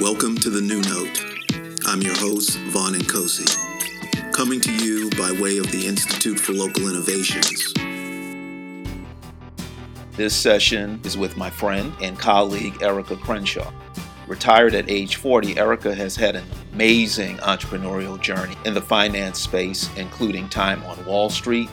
Welcome to the New Note. I'm your host, Vaughn Nkosi, coming to you by way of the Institute for Local Innovations. This session is with my friend and colleague, Erica Crenshaw. Retired at age 40, Erica has had an amazing entrepreneurial journey in the finance space, including time on Wall Street,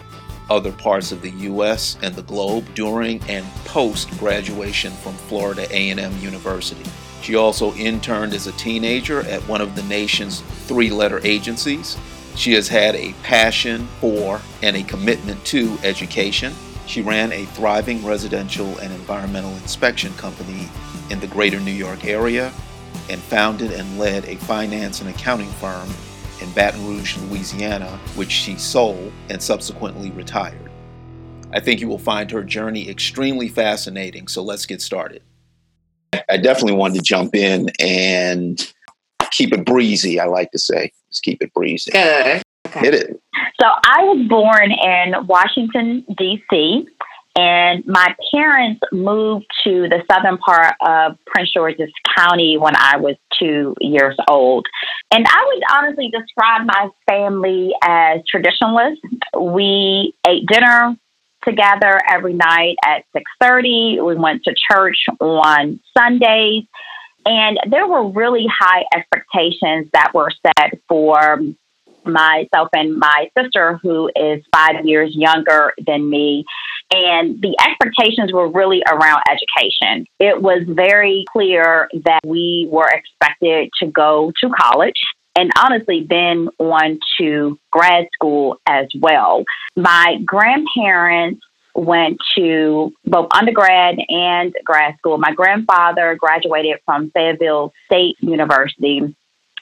other parts of the US and the globe during and post graduation from Florida A&M University. She also interned as a teenager at one of the nation's three-letter agencies. She has had a passion for and a commitment to education. She ran a thriving residential and environmental inspection company in the greater New York area and founded and led a finance and accounting firm in Baton Rouge, Louisiana, which she sold and subsequently retired. I think you will find her journey extremely fascinating, so let's get started. I definitely wanted to jump in and keep it breezy, I like to say. Just keep it breezy. Good. Okay. Hit it. So I was born in Washington, D.C., and my parents moved to the southern part of Prince George's County when I was two years old. And I would honestly describe my family as traditionalist. We ate dinner together every night at 6:30. We went to church on Sundays. And there were really high expectations that were set for myself and my sister, who is five years younger than me. And the expectations were really around education. It was very clear that we were expected to go to college and honestly then on to grad school as well. My grandparents went to both undergrad and grad school. My grandfather graduated from Fayetteville State University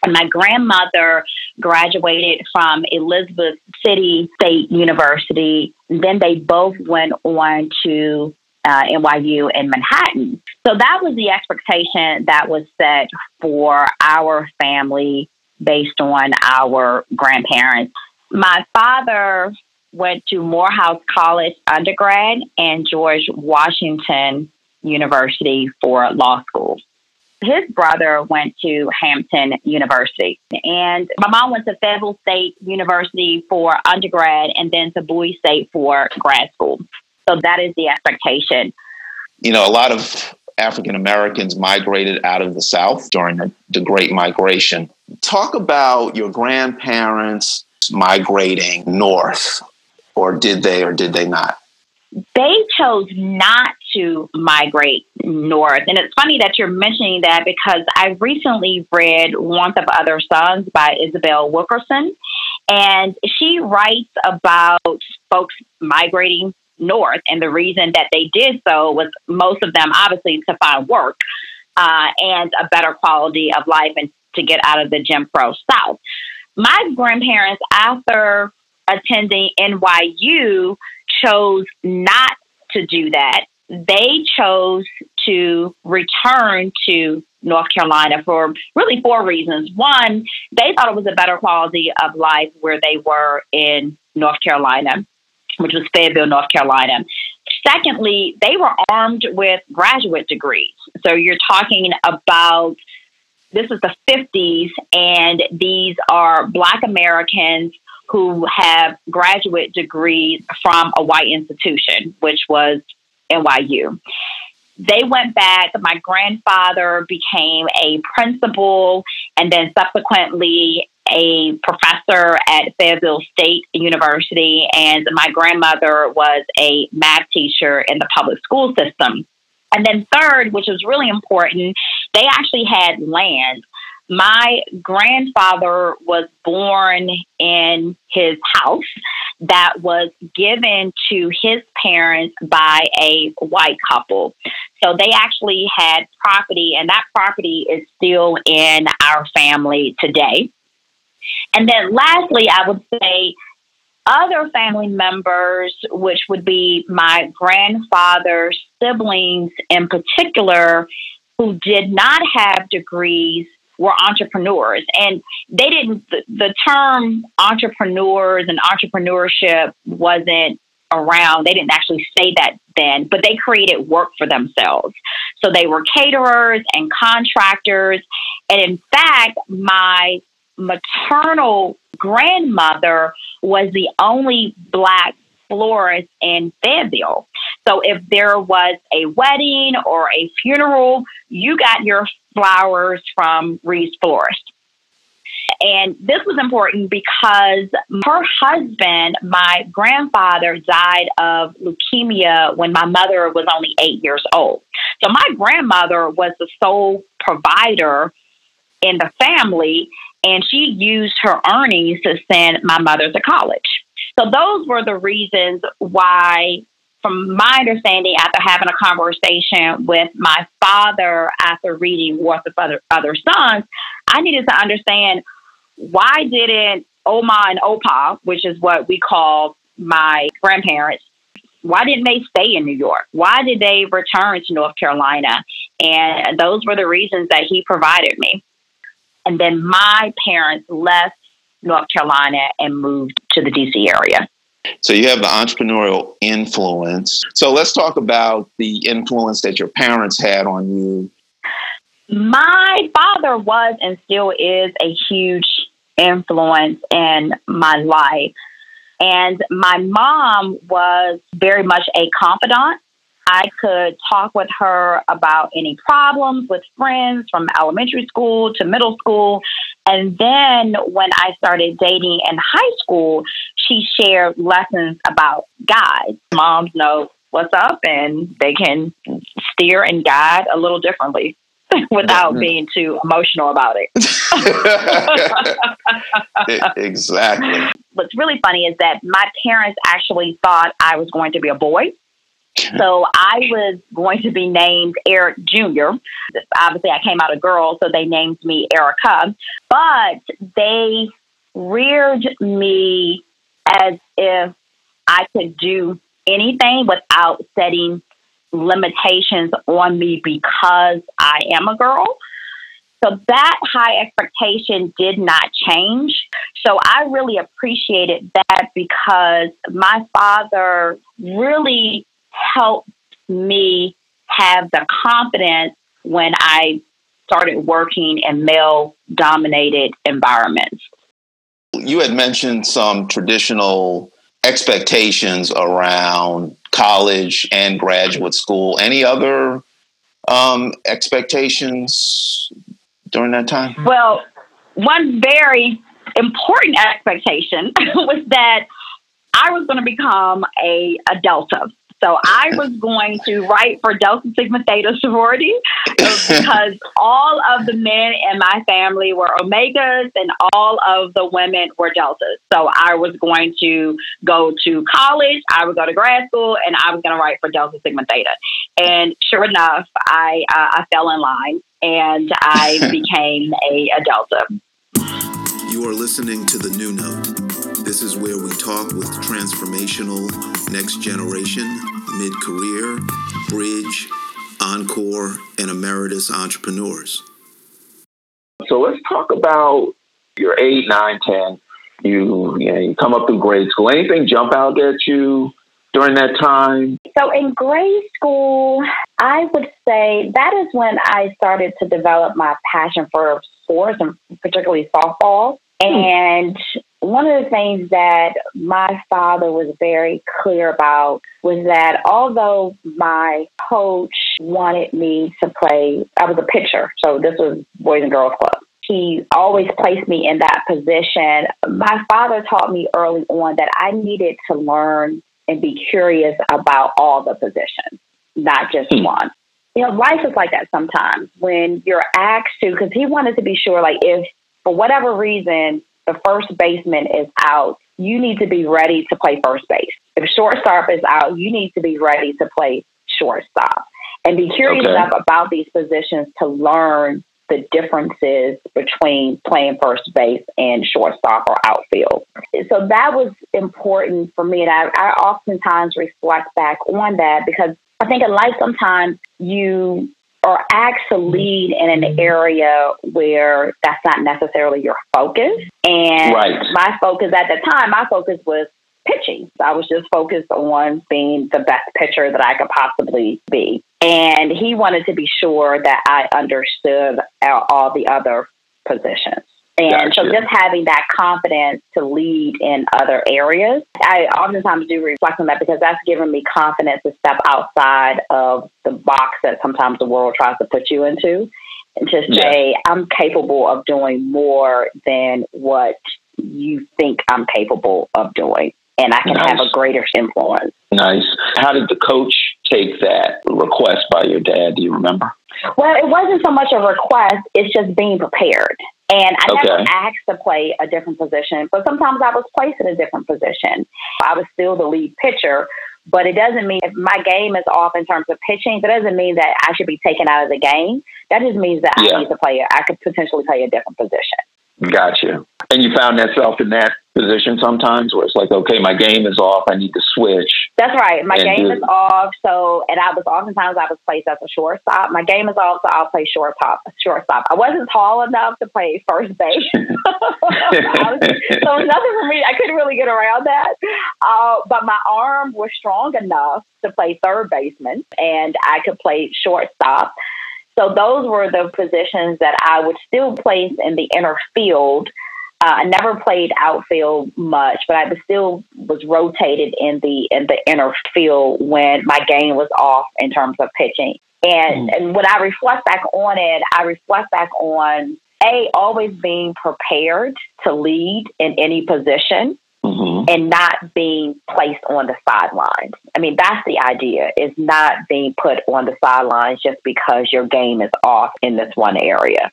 and my grandmother graduated from Elizabeth City State University. Then they both went on to uh, NYU in Manhattan. So that was the expectation that was set for our family based on our grandparents. My father went to Morehouse College undergrad and George Washington University for law school his brother went to Hampton University. And my mom went to Fayetteville State University for undergrad and then to Bowie State for grad school. So that is the expectation. You know, a lot of African Americans migrated out of the South during the, the Great Migration. Talk about your grandparents migrating north, or did they or did they not? They chose not to migrate north. And it's funny that you're mentioning that because I recently read Warmth of Other Suns by Isabel Wilkerson. And she writes about folks migrating north. And the reason that they did so was most of them, obviously, to find work uh, and a better quality of life and to get out of the Jim Crow South. My grandparents, after attending NYU, chose not to do that they chose to return to North Carolina for really four reasons. One, they thought it was a better quality of life where they were in North Carolina, which was Fayetteville, North Carolina. Secondly, they were armed with graduate degrees. So you're talking about this is the 50s, and these are Black Americans who have graduate degrees from a white institution, which was NYU. They went back. My grandfather became a principal and then subsequently a professor at Fayetteville State University. And my grandmother was a math teacher in the public school system. And then, third, which was really important, they actually had land. My grandfather was born in his house that was given to his parents by a white couple. So they actually had property, and that property is still in our family today. And then lastly, I would say other family members, which would be my grandfather's siblings in particular, who did not have degrees were entrepreneurs. And they didn't the, the term entrepreneurs and entrepreneurship wasn't around. They didn't actually say that then but they created work for themselves. So they were caterers and contractors. And in fact, my maternal grandmother was the only black florist in Fayetteville. So if there was a wedding or a funeral, you got your flowers from Reed's Florist. And this was important because her husband, my grandfather, died of leukemia when my mother was only eight years old. So my grandmother was the sole provider in the family, and she used her earnings to send my mother to college. So those were the reasons why from my understanding, after having a conversation with my father after reading War of Other, Other Suns, I needed to understand why didn't Oma and Opa, which is what we call my grandparents, why didn't they stay in New York? Why did they return to North Carolina? And those were the reasons that he provided me. And then my parents left North Carolina and moved to the DC area. So you have the entrepreneurial influence. So let's talk about the influence that your parents had on you. My father was and still is a huge influence in my life. And my mom was very much a confidant. I could talk with her about any problems with friends from elementary school to middle school. And then when I started dating in high school, she shared lessons about guys. Moms know what's up and they can steer and guide a little differently without mm-hmm. being too emotional about it. exactly. What's really funny is that my parents actually thought I was going to be a boy. So I was going to be named Eric Jr. Obviously, I came out a girl, so they named me Erica. But they reared me as if I could do anything without setting limitations on me because I am a girl. So that high expectation did not change. So I really appreciated that because my father really helped me have the confidence when I started working in male dominated environments. You had mentioned some traditional expectations around college and graduate school. Any other um, expectations during that time? Well, one very important expectation was that I was going to become a, a Delta. So I was going to write for Delta Sigma Theta sorority because all of the men in my family were Omegas and all of the women were Deltas. So I was going to go to college, I would go to grad school, and I was going to write for Delta Sigma Theta. And sure enough, I uh, I fell in line and I became a, a Delta. You are listening to the New Note. This is where we talk with transformational next generation, mid career, bridge, encore, and emeritus entrepreneurs. So let's talk about your eight, nine, ten. You, you, know, you come up through grade school. Anything jump out at you during that time? So in grade school, I would say that is when I started to develop my passion for sports and particularly softball. Hmm. And one of the things that my father was very clear about was that although my coach wanted me to play, I was a pitcher, so this was Boys and Girls Club. He always placed me in that position. My father taught me early on that I needed to learn and be curious about all the positions, not just hmm. one. You know, life is like that sometimes when you're asked to, because he wanted to be sure, like, if for whatever reason the first baseman is out, you need to be ready to play first base. If shortstop is out, you need to be ready to play shortstop and be curious okay. enough about these positions to learn the differences between playing first base and shortstop or outfield. So that was important for me. And I, I oftentimes reflect back on that because I think in life sometimes you asked to lead in an area where that's not necessarily your focus. And right. my focus at the time, my focus was pitching. I was just focused on being the best pitcher that I could possibly be. And he wanted to be sure that I understood all the other positions. And gotcha. so just having that confidence to lead in other areas, I oftentimes do reflect on that because that's given me confidence to step outside of the box that sometimes the world tries to put you into and to say, yeah. I'm capable of doing more than what you think I'm capable of doing. And I can nice. have a greater influence. Nice. How did the coach take that request by your dad? Do you remember? Well, it wasn't so much a request, it's just being prepared. And I okay. never asked to play a different position, but sometimes I was placed in a different position. I was still the lead pitcher, but it doesn't mean if my game is off in terms of pitching, that doesn't mean that I should be taken out of the game. That just means that yeah. I need to play, I could potentially play a different position. Gotcha. And you found yourself in that position sometimes where it's like, okay, my game is off. I need to switch. That's right. My game do- is off. So, and I was oftentimes I was placed as a shortstop. My game is off, so I'll play shortstop. Shortstop. I wasn't tall enough to play first base, was, so nothing for me. I couldn't really get around that. Uh, but my arm was strong enough to play third baseman, and I could play shortstop. So those were the positions that I would still place in the inner field uh, I never played outfield much, but I was still was rotated in the in the inner field when my game was off in terms of pitching. And mm. and when I reflect back on it, I reflect back on a always being prepared to lead in any position. Mm-hmm. And not being placed on the sidelines. I mean, that's the idea, is not being put on the sidelines just because your game is off in this one area.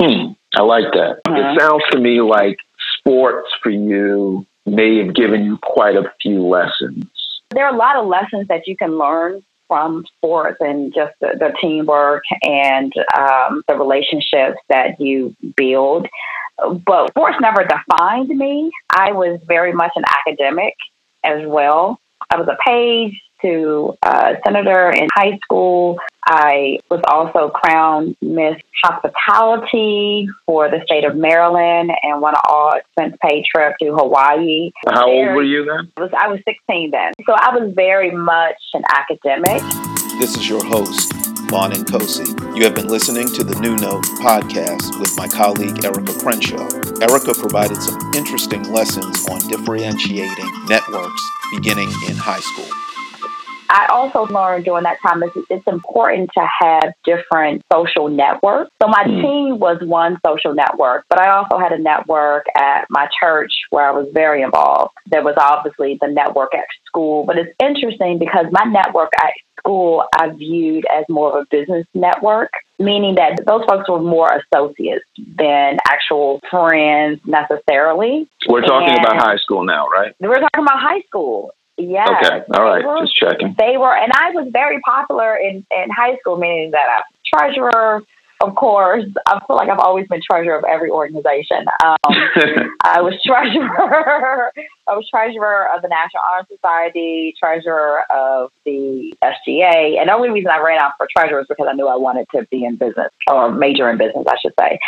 Hmm. I like that. Uh-huh. It sounds to me like sports for you may have given you quite a few lessons. There are a lot of lessons that you can learn from sports and just the, the teamwork and um, the relationships that you build. But sports never defined me. I was very much an academic as well. I was a page to a senator in high school. I was also crowned Miss Hospitality for the state of Maryland and won an all expense paid trip to Hawaii. How very, old were you then? I was, I was 16 then. So I was very much an academic. This is your host, Vaughn Nkosi. You have been listening to the New Note podcast with my colleague Erica Crenshaw. Erica provided some interesting lessons on differentiating networks beginning in high school. I also learned during that time it's, it's important to have different social networks. So my mm. team was one social network, but I also had a network at my church where I was very involved. There was obviously the network at school, but it's interesting because my network at school I viewed as more of a business network, meaning that those folks were more associates than actual friends necessarily. We're talking and about high school now, right? We're talking about high school. Yeah. Okay. All right. Were, Just checking. They were, and I was very popular in, in high school, meaning that I was treasurer, of course, I feel like I've always been treasurer of every organization. Um, I was treasurer. I was treasurer of the National Honor Society, treasurer of the SGA, and the only reason I ran out for treasurer was because I knew I wanted to be in business or major in business, I should say.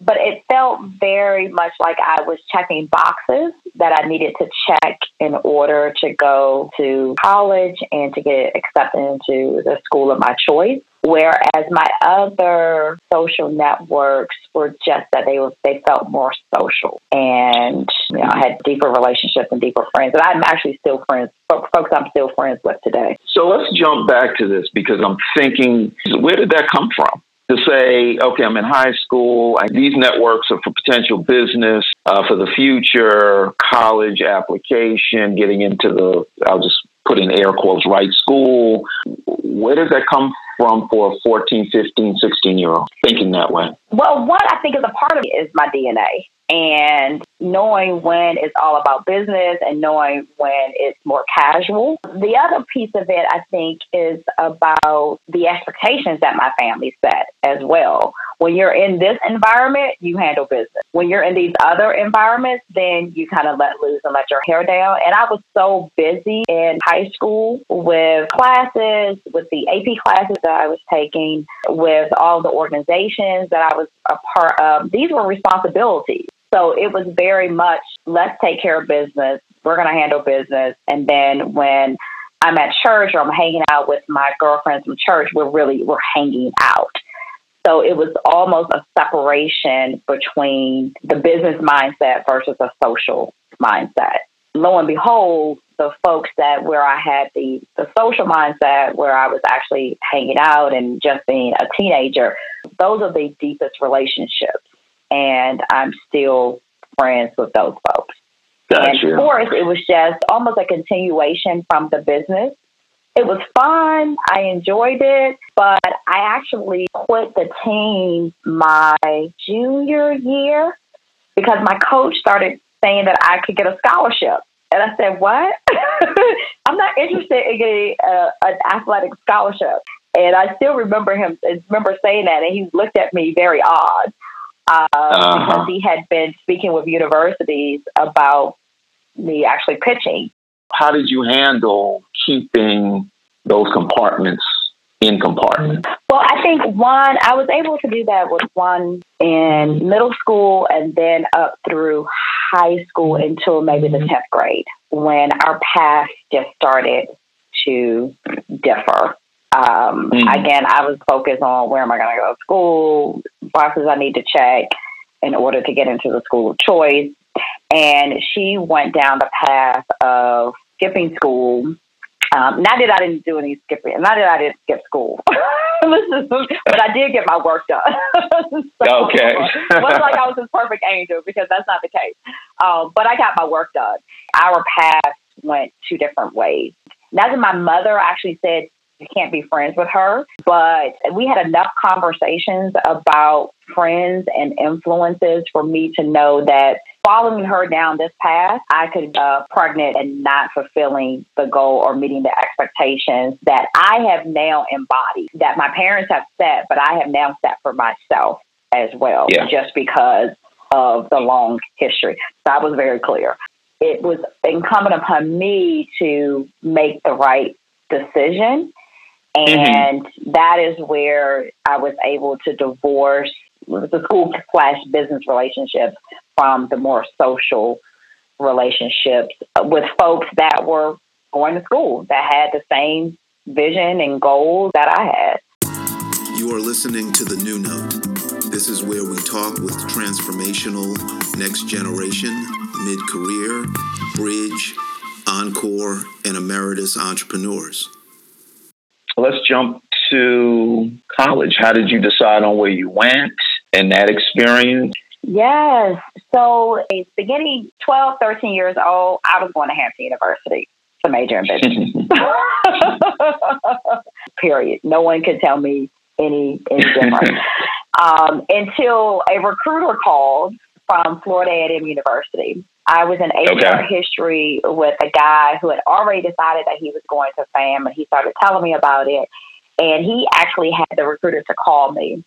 But it felt very much like I was checking boxes that I needed to check in order to go to college and to get accepted into the school of my choice. Whereas my other social networks were just that they were they felt more social, and you know I had deeper relationships and deeper friends, and I'm actually still friends, folks I'm still friends with today. So let's jump back to this because I'm thinking, where did that come from? To say, okay, I'm in high school. These networks are for potential business, uh, for the future, college application, getting into the, I'll just put in air quotes, right school. Where does that come from for a 14, 15, 16 year old thinking that way? Well, what I think is a part of it is my DNA and knowing when it's all about business and knowing when it's more casual. The other piece of it, I think, is about the expectations that my family set as well. When you're in this environment, you handle business. When you're in these other environments, then you kind of let loose and let your hair down. And I was so busy in high school with classes, with the AP classes that I was taking, with all the organizations that I was a part of. These were responsibilities. So it was very much let's take care of business we're going to handle business. And then when I'm at church or I'm hanging out with my girlfriends from church, we're really, we're hanging out. So it was almost a separation between the business mindset versus a social mindset. Lo and behold, the folks that where I had the, the social mindset, where I was actually hanging out and just being a teenager, those are the deepest relationships. And I'm still friends with those folks. Gotcha. And fourth, it was just almost a continuation from the business. It was fun. I enjoyed it, but I actually quit the team my junior year because my coach started saying that I could get a scholarship. And I said, What? I'm not interested in getting a, an athletic scholarship. And I still remember him, remember saying that, and he looked at me very odd uh, uh-huh. because he had been speaking with universities about me actually pitching. How did you handle keeping those compartments in compartments? Well, I think one, I was able to do that with one in middle school and then up through high school until maybe the 10th grade when our paths just started to differ. Um, mm-hmm. Again, I was focused on where am I going to go to school, boxes I need to check in order to get into the school of choice. And she went down the path of skipping school. Um, not that I didn't do any skipping, not that I didn't skip school, but I did get my work done. so, okay. it wasn't like I was this perfect angel because that's not the case. Um, but I got my work done. Our paths went two different ways. Now that my mother actually said you can't be friends with her. But we had enough conversations about friends and influences for me to know that following her down this path, I could uh, pregnant and not fulfilling the goal or meeting the expectations that I have now embodied, that my parents have set, but I have now set for myself as well, yeah. just because of the long history. So I was very clear. It was incumbent upon me to make the right decision Mm-hmm. And mm-hmm. that is where I was able to divorce the school slash business relationships from the more social relationships with folks that were going to school that had the same vision and goals that I had. You are listening to the New Note. This is where we talk with transformational next generation, mid career, bridge, encore, and emeritus entrepreneurs let's jump to college. How did you decide on where you went and that experience? Yes. So, beginning 12, 13 years old, I was going to Hampton University to major in business. Period. No one could tell me any, any different. um, until a recruiter called from Florida A&M University I was in HR okay. history with a guy who had already decided that he was going to FAM, and he started telling me about it. And he actually had the recruiter to call me.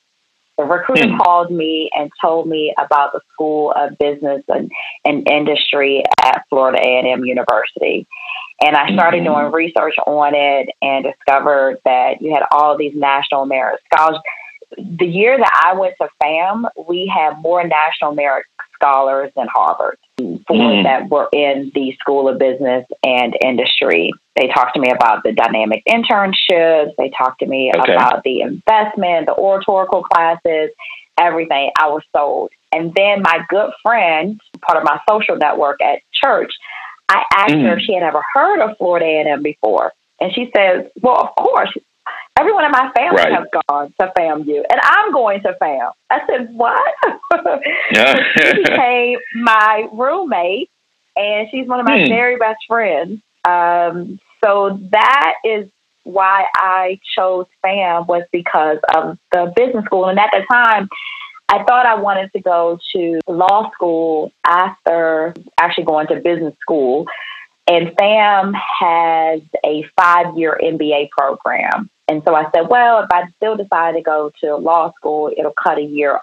The recruiter hmm. called me and told me about the School of Business and, and Industry at Florida A&M University. And I started mm-hmm. doing research on it and discovered that you had all these national merit scholars. The year that I went to FAM, we had more national merit scholars than Harvard for mm. that were in the School of Business and Industry. They talked to me about the dynamic internships. They talked to me okay. about the investment, the oratorical classes, everything. I was sold. And then my good friend, part of my social network at church, I asked mm. her if she had ever heard of Florida A&M before. And she says, well, of course. Everyone in my family right. has gone to FAMU, and I'm going to FAM. I said, "What?" Yeah. she became my roommate, and she's one of my hmm. very best friends. Um, so that is why I chose FAM was because of the business school, and at the time, I thought I wanted to go to law school after actually going to business school. And FAM has a five year MBA program. And so I said, well, if I still decide to go to law school, it'll cut a year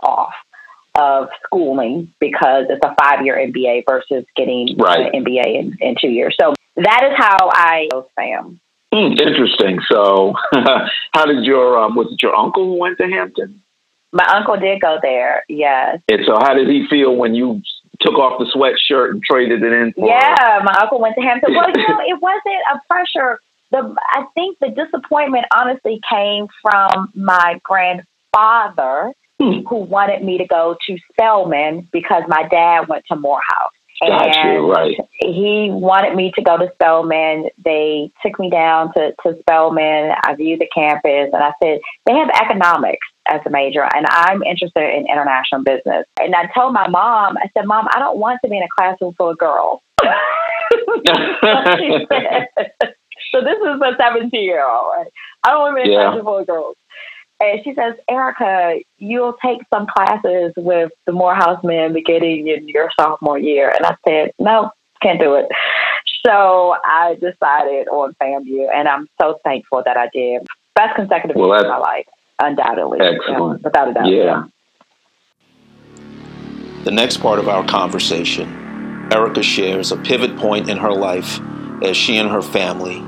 off of schooling because it's a five year MBA versus getting right. an MBA in, in two years. So that is how I chose FAM. Mm, interesting. So, how did your um, was it your uncle who went to Hampton? My uncle did go there. Yes. And so, how did he feel when you took off the sweatshirt and traded it in. For yeah, my uncle went to Hampton. Well, you know, it wasn't a pressure. The I think the disappointment honestly came from my grandfather, hmm. who wanted me to go to Spelman because my dad went to Morehouse. And right. he wanted me to go to Spelman. They took me down to, to Spelman. I viewed the campus and I said, they have economics as a major and I'm interested in international business. And I told my mom, I said, Mom, I don't want to be in a classroom full of girls. so this is a 17 year old. Right? I don't want to be in a yeah. classroom full of girls. And she says, Erica, you'll take some classes with the Morehouse men beginning in your sophomore year. And I said, no, can't do it. So I decided on FAMU, and I'm so thankful that I did. Best consecutive well, year of my life, undoubtedly. Excellent. Yeah, without a doubt. Yeah. The next part of our conversation, Erica shares a pivot point in her life as she and her family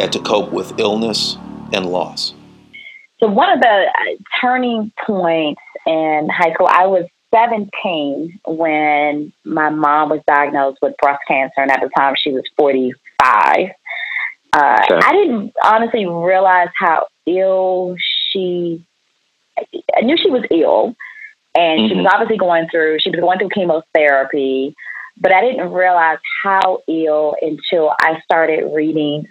had to cope with illness and loss. So one of the uh, turning points in high school, I was 17 when my mom was diagnosed with breast cancer, and at the time she was 45. Uh, okay. I didn't honestly realize how ill she. I knew she was ill, and mm-hmm. she was mm-hmm. obviously going through. She was going through chemotherapy, but I didn't realize how ill until I started reading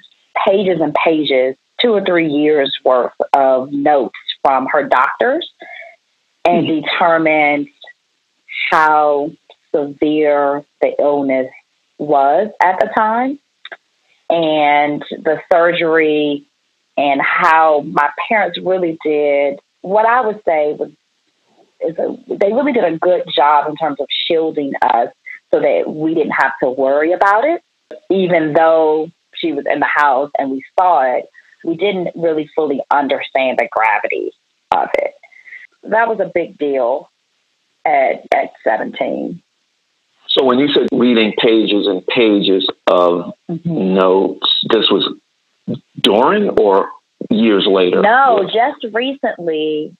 pages and pages two or three years worth of notes from her doctors and mm-hmm. determined how severe the illness was at the time and the surgery and how my parents really did what I would say was is a, they really did a good job in terms of shielding us so that we didn't have to worry about it even though she was in the house and we saw it we didn't really fully understand the gravity of it. That was a big deal at, at 17. So when you said reading pages and pages of mm-hmm. notes, this was during or years later? No, just recently.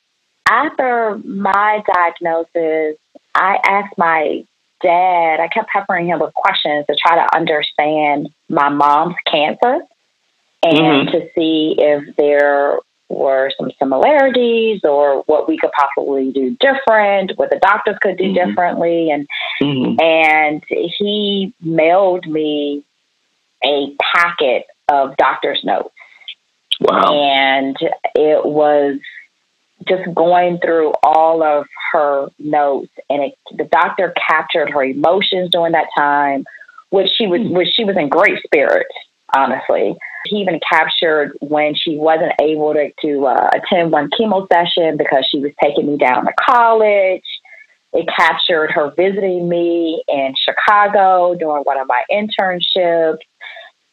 After my diagnosis, I asked my dad, I kept peppering him with questions to try to understand my mom's cancer and mm-hmm. to see if there were some similarities or what we could possibly do different, what the doctors could do mm-hmm. differently. And mm-hmm. and he mailed me a packet of doctor's notes. Wow. And it was just going through all of her notes and it, the doctor captured her emotions during that time, which she was which she was in great spirits, honestly. He even captured when she wasn't able to, to uh, attend one chemo session because she was taking me down to college. It captured her visiting me in Chicago during one of my internships.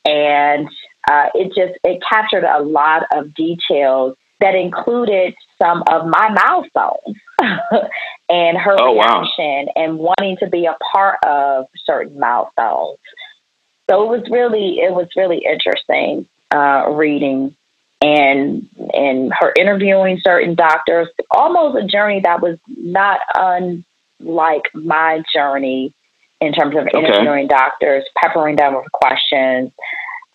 And uh, it just, it captured a lot of details that included some of my milestones and her oh, reaction wow. and wanting to be a part of certain milestones. So it was really it was really interesting uh, reading and and her interviewing certain doctors. Almost a journey that was not unlike my journey in terms of interviewing okay. doctors, peppering them with questions.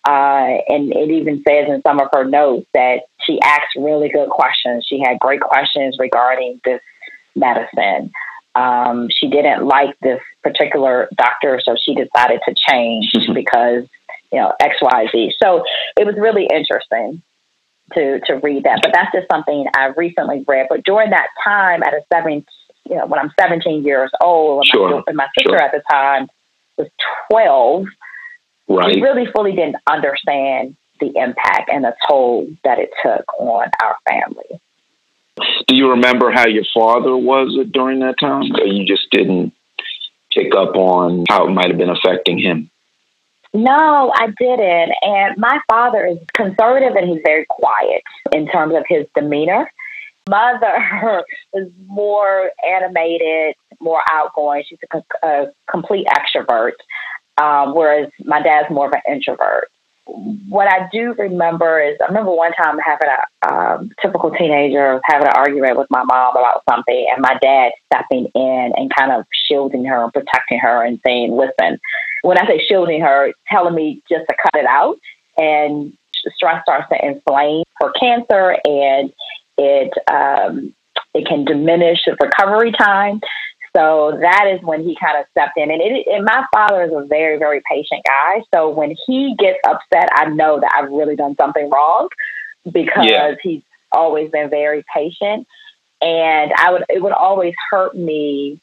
Uh, and it even says in some of her notes that she asked really good questions. She had great questions regarding this medicine. Um, she didn't like this particular doctor, so she decided to change mm-hmm. because you know X, Y, Z. So it was really interesting to to read that. But that's just something I recently read. But during that time, at a seven, you know, when I'm 17 years old, sure. my, and my sister sure. at the time was 12, right. we really fully didn't understand the impact and the toll that it took on our family. Do you remember how your father was during that time, or you just didn't pick up on how it might have been affecting him? No, I didn't. And my father is conservative and he's very quiet in terms of his demeanor. Mother is more animated, more outgoing. She's a, a complete extrovert, um, whereas my dad's more of an introvert. what I do remember is I remember one time having a um, typical teenager having an argument with my mom about something, and my dad stepping in and kind of shielding her and protecting her and saying, "Listen." When I say shielding her, telling me just to cut it out, and stress starts to inflame her cancer, and it um, it can diminish the recovery time. So that is when he kind of stepped in. And, it, and my father is a very, very patient guy. So when he gets upset, I know that I've really done something wrong because yeah. he's always been very patient. And I would, it would always hurt me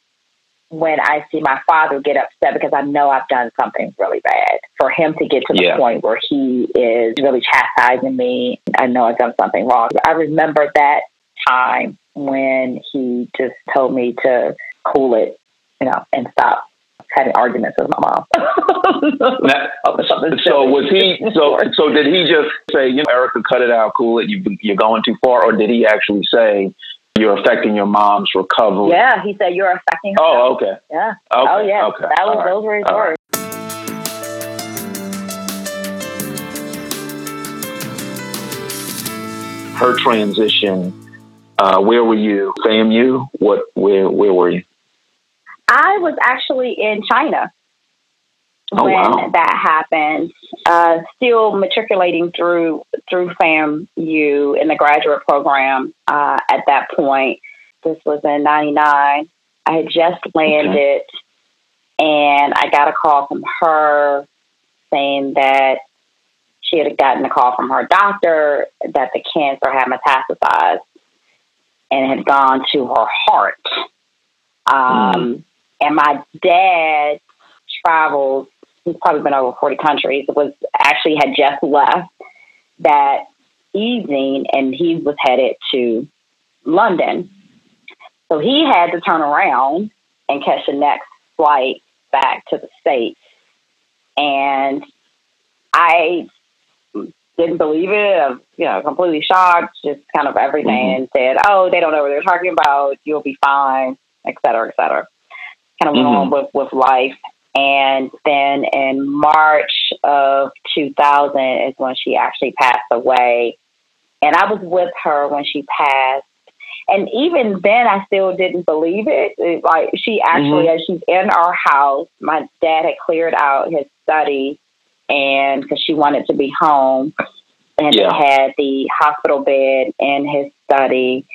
when I see my father get upset because I know I've done something really bad. For him to get to the yeah. point where he is really chastising me, I know I've done something wrong. I remember that time when he just told me to cool it, you know, and stop having arguments with my mom. now, so was he? So so did he just say, you know, Erica, cut it out, cool it, you, you're going too far, or did he actually say? You're affecting your mom's recovery. Yeah, he said you're affecting. Her oh, okay. Yeah. Okay. Oh, yeah. Okay. That was right. those were his All words. Right. Her transition. Uh, where were you? FAMU. What? Where? Where were you? I was actually in China oh, when wow. that happened. Uh, still matriculating through through FAMU in the graduate program uh, at that point. This was in '99. I had just landed, okay. and I got a call from her saying that she had gotten a call from her doctor that the cancer had metastasized and had gone to her heart. Um, mm. And my dad traveled, he's probably been over 40 countries, was actually had just left that evening and he was headed to London. So he had to turn around and catch the next flight back to the States. And I didn't believe it. I was, you know, completely shocked, just kind of everything, mm-hmm. and said, "Oh, they don't know what they're talking about. You'll be fine," et cetera, et cetera kind of went mm-hmm. on with, with life. And then in March of 2000 is when she actually passed away. And I was with her when she passed. And even then, I still didn't believe it. it like she actually, mm-hmm. as she's in our house, my dad had cleared out his study, and because she wanted to be home, and yeah. they had the hospital bed in his study,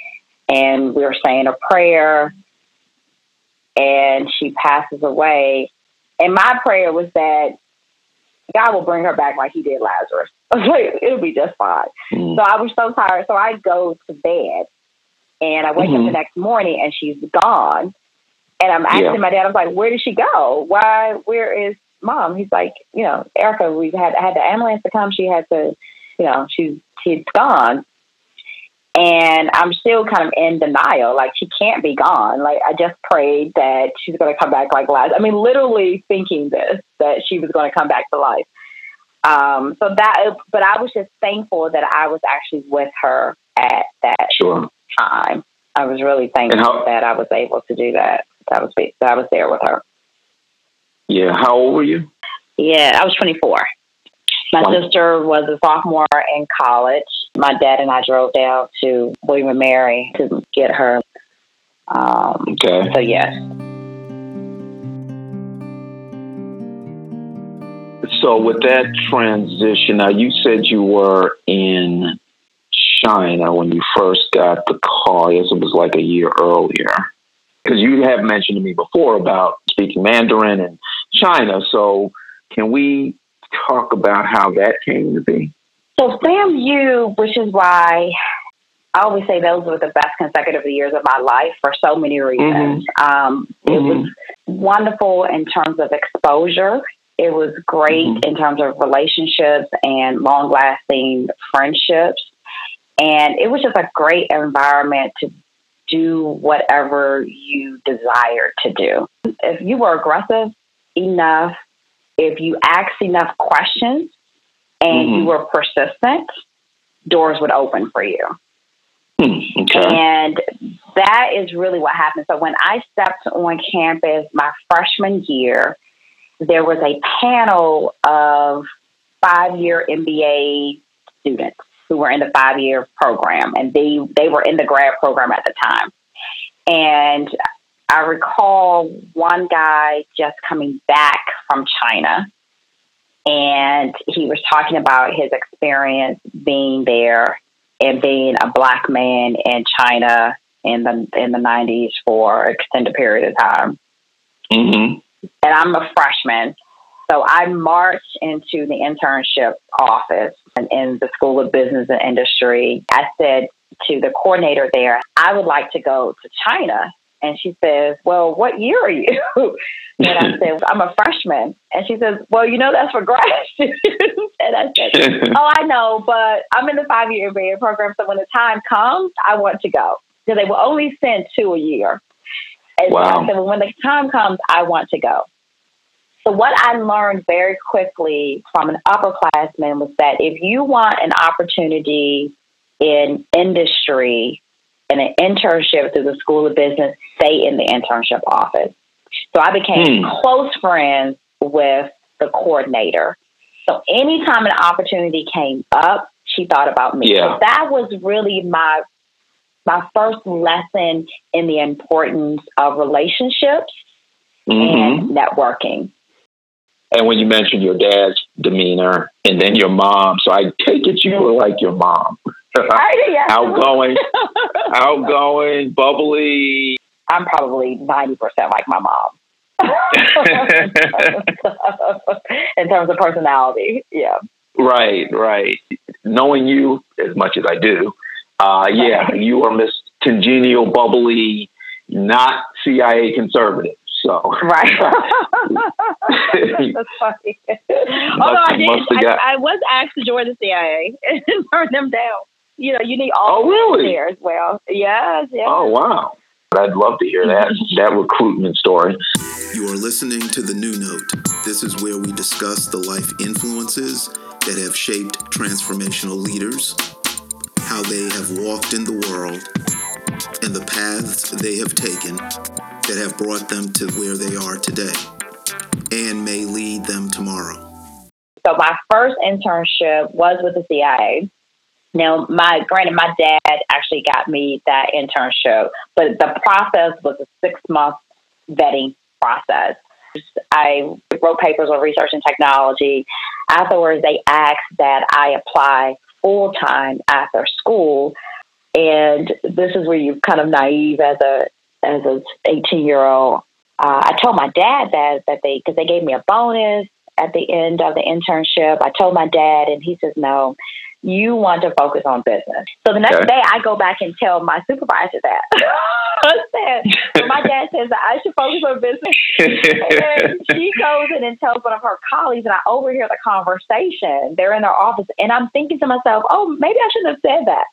and we were saying a prayer, and she passes away. And my prayer was that God will bring her back like he did Lazarus. Like, it'll be just fine. Mm-hmm. So I was so tired. So I go to bed and I wake mm-hmm. up the next morning and she's gone. And I'm asking yeah. my dad, I was like, where did she go? Why, where is mom? He's like, you know, Erica, we had had the ambulance to come. She had to, you know, she's, she's gone. And I'm still kind of in denial. Like she can't be gone. Like I just prayed that she's going to come back like last. I mean, literally thinking this that she was going to come back to life. Um, so that, but I was just thankful that I was actually with her at that sure. time. I was really thankful how, that I was able to do that. That was that I was there with her. Yeah. How old were you? Yeah, I was 24. My sister was a sophomore in college. My dad and I drove down to William and Mary to get her. Um, okay. So yes. So with that transition, now you said you were in China when you first got the call. Yes, it was like a year earlier. Because you have mentioned to me before about speaking Mandarin in China. So can we talk about how that came to be? So FAMU, which is why I always say those were the best consecutive years of my life for so many reasons. Mm-hmm. Um, it mm-hmm. was wonderful in terms of exposure. It was great mm-hmm. in terms of relationships and long lasting friendships. And it was just a great environment to do whatever you desired to do. If you were aggressive enough if you asked enough questions and mm-hmm. you were persistent, doors would open for you. Mm, okay. And that is really what happened. So when I stepped on campus my freshman year, there was a panel of five year MBA students who were in the five year program, and they they were in the grad program at the time. And I recall one guy just coming back from China, and he was talking about his experience being there and being a black man in China in the in the nineties for an extended period of time. Mm-hmm. And I'm a freshman, so I marched into the internship office in the School of Business and Industry. I said to the coordinator there, I would like to go to China. And she says, Well, what year are you? and I said, I'm a freshman. And she says, Well, you know, that's for grad students. and I said, Oh, I know, but I'm in the five year MBA program. So when the time comes, I want to go. Because they will only send two a year. And wow. I said, Well, when the time comes, I want to go. So what I learned very quickly from an upperclassman was that if you want an opportunity in industry an internship through the School of Business, stay in the internship office. So I became hmm. close friends with the coordinator. So anytime an opportunity came up, she thought about me. Yeah. So that was really my my first lesson in the importance of relationships mm-hmm. and networking. And when you mentioned your dad's demeanor and then your mom, so I take it you were like your mom. outgoing, outgoing, bubbly. I'm probably 90% like my mom. in terms of personality, yeah. Right, right. Knowing you as much as I do, uh, yeah, you are Miss Congenial, bubbly, not CIA conservative. So right, that's funny. Although I did, I, I, was asked to join the CIA and burn them down. You know, you need all oh, really? there as well. Yes, yes. Oh wow. I'd love to hear that that recruitment story. You are listening to the New Note. This is where we discuss the life influences that have shaped transformational leaders, how they have walked in the world, and the paths they have taken that have brought them to where they are today and may lead them tomorrow. So my first internship was with the CIA. Now, my granted, my dad actually got me that internship, but the process was a six month vetting process. I wrote papers on research and technology. Afterwards, they asked that I apply full time after school. And this is where you're kind of naive as a as an 18 year old. Uh, I told my dad that that they because they gave me a bonus at the end of the internship. I told my dad, and he says no you want to focus on business. So the next okay. day, I go back and tell my supervisor that. said, my dad says that I should focus on business. and she goes in and tells one of her colleagues, and I overhear the conversation. They're in their office, and I'm thinking to myself, oh, maybe I shouldn't have said that.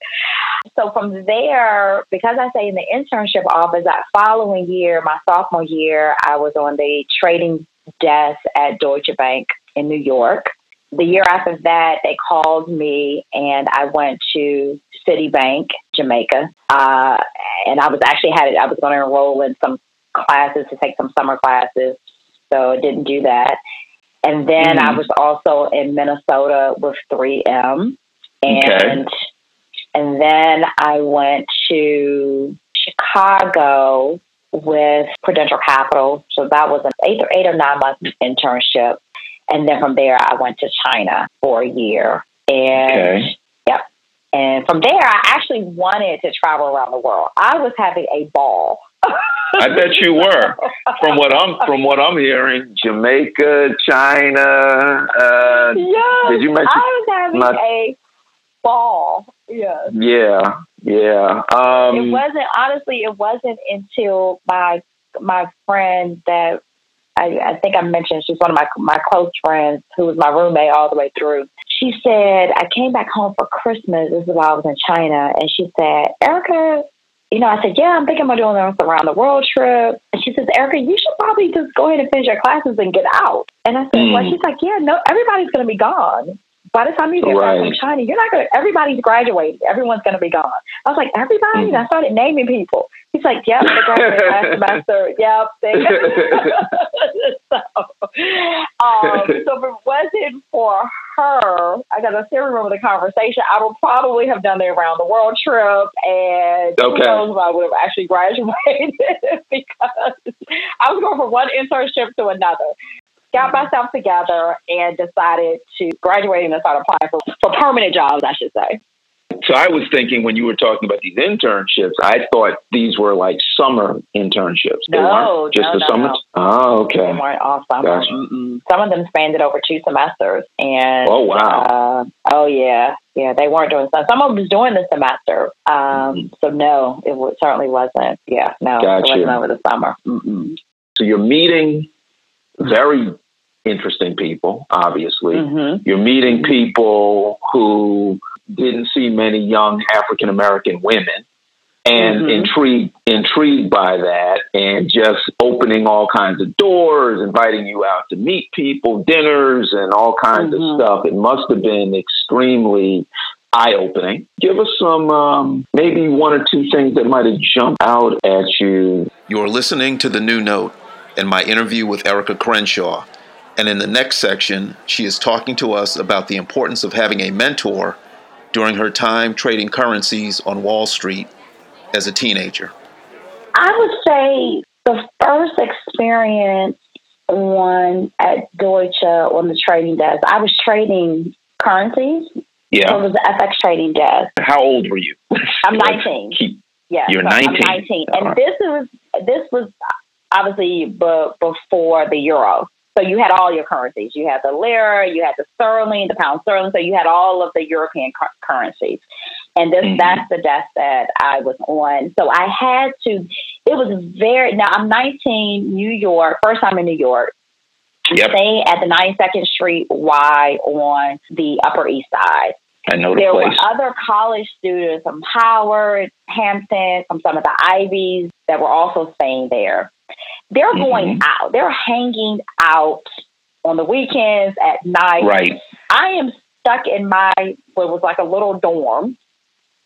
So from there, because I say in the internship office, that following year, my sophomore year, I was on the trading desk at Deutsche Bank in New York the year after that, they called me and I went to Citibank, Jamaica. Uh, and I was actually had it, I was going to enroll in some classes to take some summer classes. So I didn't do that. And then mm-hmm. I was also in Minnesota with 3M. And, okay. and then I went to Chicago with Prudential Capital. So that was an eight or eight or nine month internship. And then from there, I went to China for a year. And okay. yep. And from there, I actually wanted to travel around the world. I was having a ball. I bet you were. From what I'm from what I'm hearing, Jamaica, China. Uh, yeah, did you mention? I was having my, a ball. Yeah. Yeah, yeah. Um, it wasn't honestly. It wasn't until my my friend that I, I think I mentioned she's one of my my close friends who was my roommate all the way through. She said I came back home for Christmas. This is while I was in China, and she said, Erica, you know, I said, yeah, I'm thinking about doing this around the world trip. And she says, Erica, you should probably just go ahead and finish your classes and get out. And I said, mm. well, she's like, yeah, no, everybody's going to be gone. By the time you get right. back from China, you're not going to, everybody's graduating. Everyone's going to be gone. I was like, everybody? Mm. And I started naming people. He's like, yep, they graduated last semester. Yep. They so Um, so if it wasn't for her, I got to still remember the conversation. I would probably have done the around the world trip, and okay. who knows if I would have actually graduated because I was going from one internship to another. Got myself together and decided to graduate and start applying for, for permanent jobs, I should say. So I was thinking when you were talking about these internships, I thought these were like summer internships. They No, weren't just no, the no, summer. no. Oh, They okay. weren't all summer. Gotcha. Some of them spanned it over two semesters, and Oh, wow. uh, oh yeah, yeah, they weren't doing some. Some of them was doing the semester. Um, so no, it w- certainly wasn't. Yeah, no, Gotcha. it wasn't over the summer. Mm-mm. So you're meeting very interesting people, obviously. Mhm. You're meeting people who didn't see many young African American women and Mhm. intrigued intrigued by that and just opening all kinds of doors, inviting you out to meet people, dinners and all kinds Mhm. of stuff. It must have been extremely eye opening. Give us some um, maybe one or two things that might have jumped out at you. You're listening to The New Note and my interview with Erica Crenshaw. And in the next section, she is talking to us about the importance of having a mentor during her time trading currencies on Wall Street as a teenager. I would say the first experience on at Deutsche on the trading desk, I was trading currencies. So it was the FX trading desk. How old were you? I'm 19. Keep Yeah, You're so I'm 19. 19, and right. this was this was obviously b- before the euro. So you had all your currencies. You had the lira, you had the sterling, the pound sterling. So you had all of the European cur- currencies, and this Mhm. that's the desk that I was on. So I had to. It was very. Now I'm 19, New York, first time in New York. Yep. Staying at the 92nd Street Y on the Upper East Side I know the there place. were other college students from Howard, Hampton, from some of the Ivies that were also staying there. They're going out. They're hanging out on the weekends at night. Right. I am stuck in my what was like a little dorm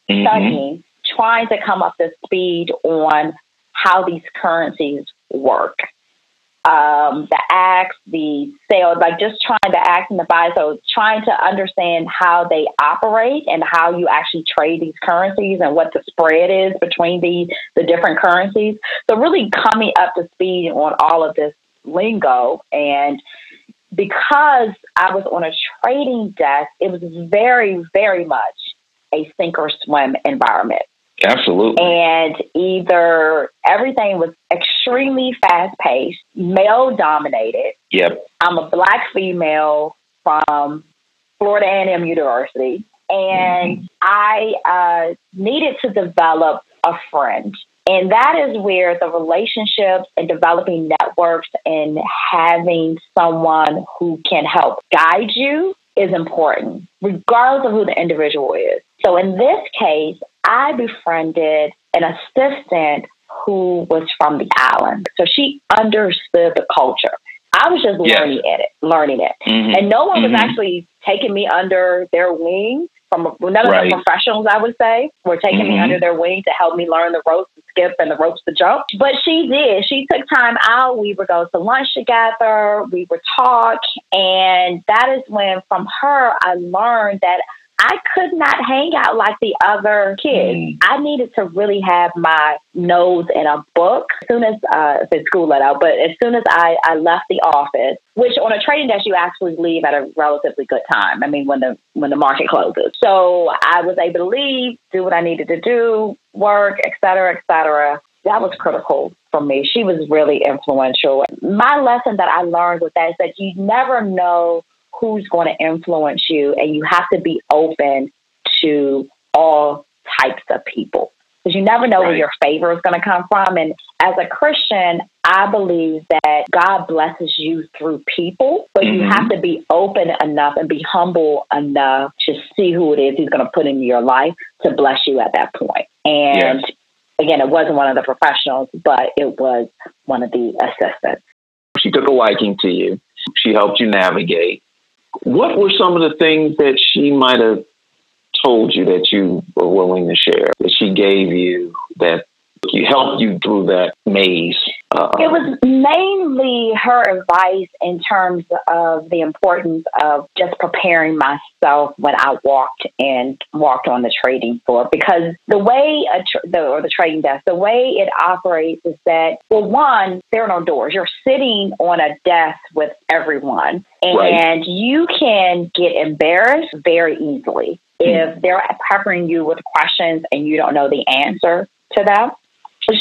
Mhm. studying, trying to come up to speed on how these currencies work. Um, the acts, the sales, like just trying to act and the buy. So trying to understand how they operate and how you actually trade these currencies and what the spread is between the the different currencies. So really coming up to speed on all of this lingo and because I was on a trading desk, it was very, very much a sink or swim environment. Absolutely. And either everything was extremely fast paced, male dominated. Yep. I'm a black female from Florida A&M University, and I uh, needed to develop a friend. And that is where the relationships and developing networks and having someone who can help guide you is important, regardless of who the individual is. So in this case, I befriended an assistant who was from the island. So she understood the culture. I was just Yes. learning it, learning it. Mhm. And no one was Mhm. actually taking me under their wing. From none of Right. the professionals, I would say, were taking me Mhm. under their wing to help me learn the ropes to skip and the ropes to jump. But she did. She took time out. We would go to lunch together. We would talk, and that is when, from her, I learned that I could not hang out like the other kids. Mm. I needed to really have my nose in a book as soon as uh, if school let out. But as soon as I, I left the office, which on a trading desk you actually leave at a relatively good time. I mean, when the when the market closes. So I was able to leave, do what I needed to do, work, et cetera, et cetera. That was critical for me. She was really influential. My lesson that I learned with that is that you never know who's going to influence you, and you have to be open to all types of people because you never know where your favor is going to come from. And as a Christian, I believe that God blesses you through people, but you Mhm. have to be open enough and be humble enough to see who it is He's going to put into your life to bless you at that point. And again, it wasn't one of the professionals, but it was one of the assistants. She took a liking to you. She helped you navigate. What were some of the things that she might have told you that you were willing to share? That she gave you that you helped you through that maze? Uh, it was mainly her advice in terms of the importance of just preparing myself when I walked and walked on the trading floor because the way a tr- the, or the trading desk, the way it operates is that well, one, there are no doors. You're sitting on a desk with everyone, and Right. you can get embarrassed very easily if they're peppering you with questions and you don't know the answer to them.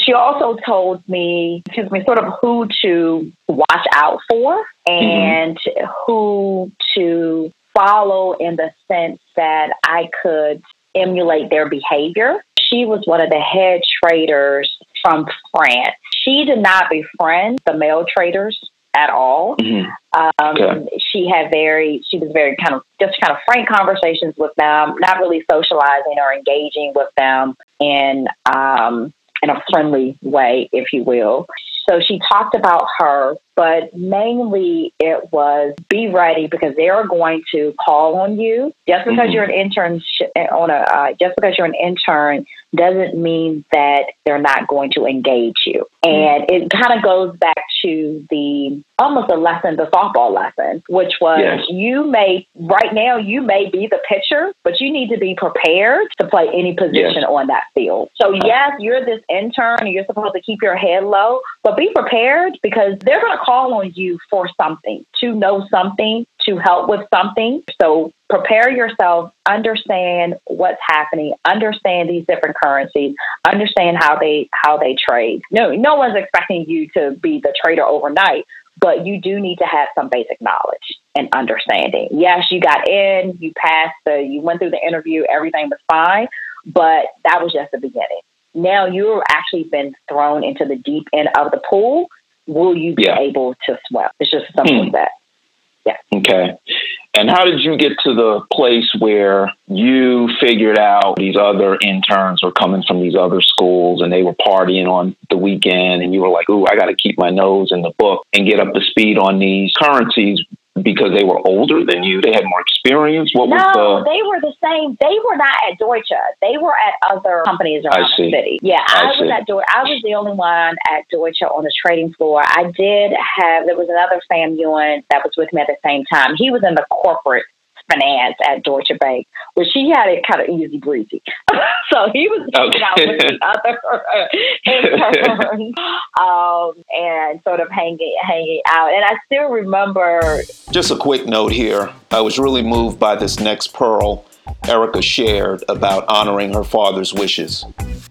She also told me, excuse me, sort of who to watch out for and who to follow in the sense that I could emulate their behavior. She was one of the head traders from France. She did not befriend the male traders at all. mhm. Um, Okay. She had very, she was very kind of just kind of frank conversations with them, not really socializing or engaging with them in um, in a friendly way, if you will. So she talked about her, but mainly it was be ready because they are going to call on you. Just because Mhm. you're an intern on a uh, just because you're an intern doesn't mean that they're not going to engage you. And it kind of goes back to the almost a lesson, the softball lesson, which was Yes. you may right now you may be the pitcher, but you need to be prepared to play any position Yes. on that field. So yes, you're this intern and you're supposed to keep your head low, but be prepared because they're going to call on you for something, to know something, to help with something. So prepare yourself, understand what's happening, understand these different currencies, understand how they how they trade. No, no one's expecting you to be the trader overnight, but you do need to have some basic knowledge and understanding. Yes, you got in, you passed the you went through the interview, everything was fine, but that was just the beginning. Now you've actually been thrown into the deep end of the pool. Will you be Yeah. able to swim? It's just something Hmm. as that. Okay. And how did you get to the place where you figured out these other interns were coming from these other schools and they were partying on the weekend and you were like, ooh, I got to keep my nose in the book and get up to speed on these currencies because they were older than you? They had more experience? What No, was the? they were the same. They were not at Deutsche. They were at other companies around I see. the city. Yeah, I I, was at Deutsche. I was the only one at Deutsche on the trading floor. I did have there was another FAMUan that was with me at the same time. He was in the corporate finance at Deutsche Bank, where she had it kind of easy breezy. so he was hanging out with the other interns um, and sort of hanging hanging out. And I still remember Just a quick note here. I was really moved by this next pearl Erica shared about honoring her father's wishes.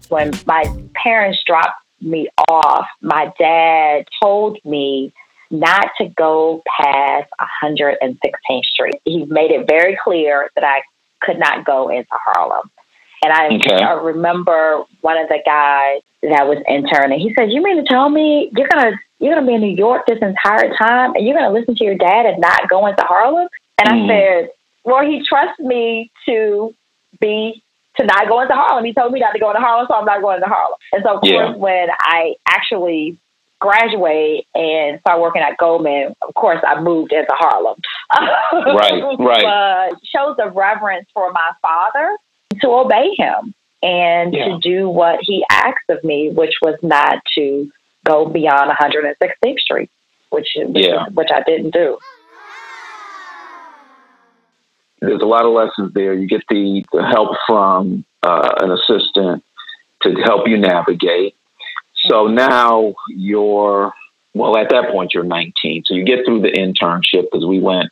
when my parents dropped me off, my dad told me not to go past 116th Street. He made it very clear that I could not go into Harlem. And I, Okay. I remember one of the guys that was interning. He said, "You mean to tell me you're gonna you're gonna be in New York this entire time, and you're gonna listen to your dad and not go into Harlem?" And Mhm. I said, "Well, he trusts me to be to not go into Harlem. He told me not to go into Harlem, so I'm not going to Harlem." And so, of Yeah. course, when I actually graduate and start working at Goldman, of course, I moved into Harlem. Right, right. But shows a reverence for my father to obey him and Yeah. to do what he asked of me, which was not to go beyond 116th Street, which which, Yeah. which I didn't do. there's a lot of lessons there. You get the, the help from uh, an assistant to help you navigate. So now you're, well, at that point, you're 19. So you get through the internship because we went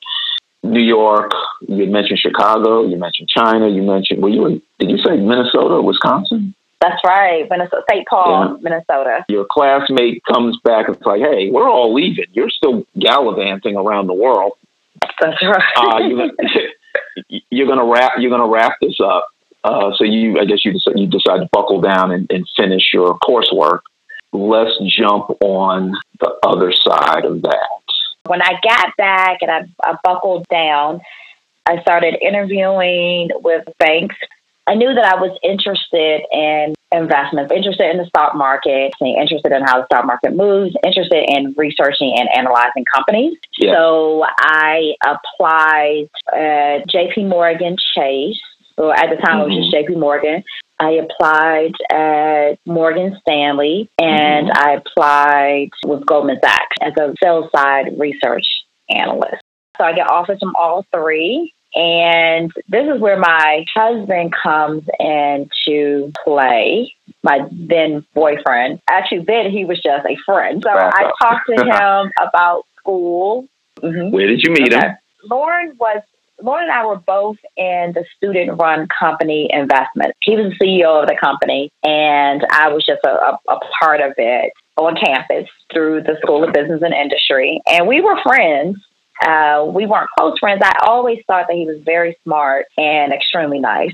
New York, you mentioned Chicago, you mentioned China, you mentioned, were you in, did you say Minnesota Wisconsin? That's right, Minnesota, St. Paul, Yeah. Minnesota. Your classmate comes back and it's like, hey, we're all leaving. You're still gallivanting around the world. That's right. uh, you're, you're gonna wrap you're gonna wrap this up. Uh, so you, I guess you decide, you decide to buckle down and, and finish your coursework. Let's jump on the other side of that. when I got back and I, I buckled down, I started interviewing with banks. I knew that I was interested in investments, interested in the stock market, interested in how the stock market moves, interested in researching and analyzing companies. Yeah. So I applied at JP Morgan Chase. Well, at the time, it was just mm-hmm. JP Morgan. I applied at Morgan Stanley and mm-hmm. I applied with Goldman Sachs as a sales side research analyst. So I get offers from all three. And this is where my husband comes into play, my then boyfriend. Actually, then he was just a friend. So I talked to him about school. Mm-hmm. Where did you meet okay. him? Lauren was Lauren and I were both in the student run company investment. He was the CEO of the company, and I was just a, a, a part of it on campus through the School of Business and Industry. And we were friends. Uh, we weren't close friends. I always thought that he was very smart and extremely nice.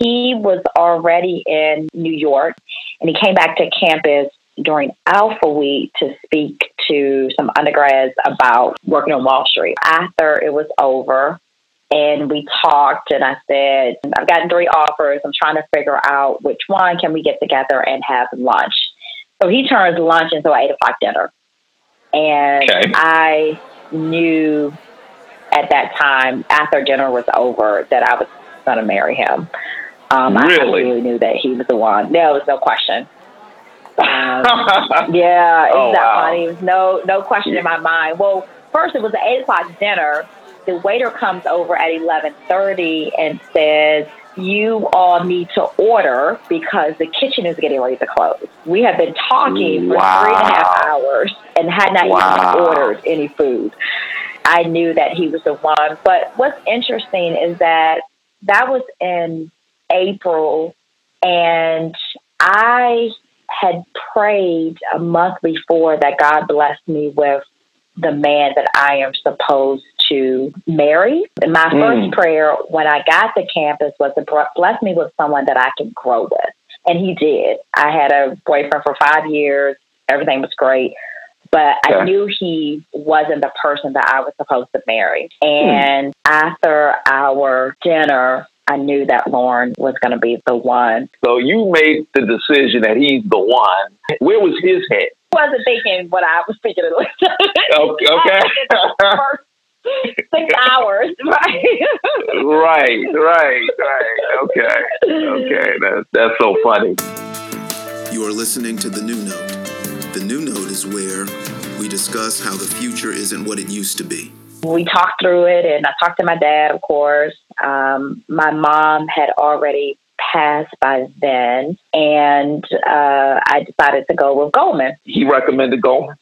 He was already in New York, and he came back to campus during Alpha Week to speak to some undergrads about working on Wall Street. After it was over, and we talked and I said, I've gotten three offers. I'm trying to figure out which one can we get together and have lunch. So he turns lunch into an eight o'clock dinner. And okay. I knew at that time, after dinner was over, that I was going to marry him. Um, really? I really knew that he was the one. There was no question. Um, yeah, isn't oh, that wow. funny? It was no no question in my mind. Well, first it was an eight o'clock dinner, the waiter comes over at 11:30 and says, "You all need to order because the kitchen is getting ready to close." We have been talking for three and a half hours and had not wow. even ordered any food. I knew that he was the one. But what's interesting is that that was in April, and I had prayed a month before that God blessed me with the man that I am supposed to marry. And my mm. first prayer when I got to campus was to bless me with someone that I can grow with. And he did. I had a boyfriend for five years. Everything was great. But I knew he wasn't the person that I was supposed to marry. And mm. after our dinner, I knew that Lauren was going to be the one. So you made the decision that he's the one. Where was his head? I wasn't thinking what I was thinking. okay. okay six hours, right? right, right, right. Okay, okay. That's that's so funny. You are listening to the New Note. The New Note is where we discuss how the future isn't what it used to be. We talked through it, and I talked to my dad, of course. Um, my mom had already passed by then, and uh, I decided to go with Goldman. He recommended Goldman.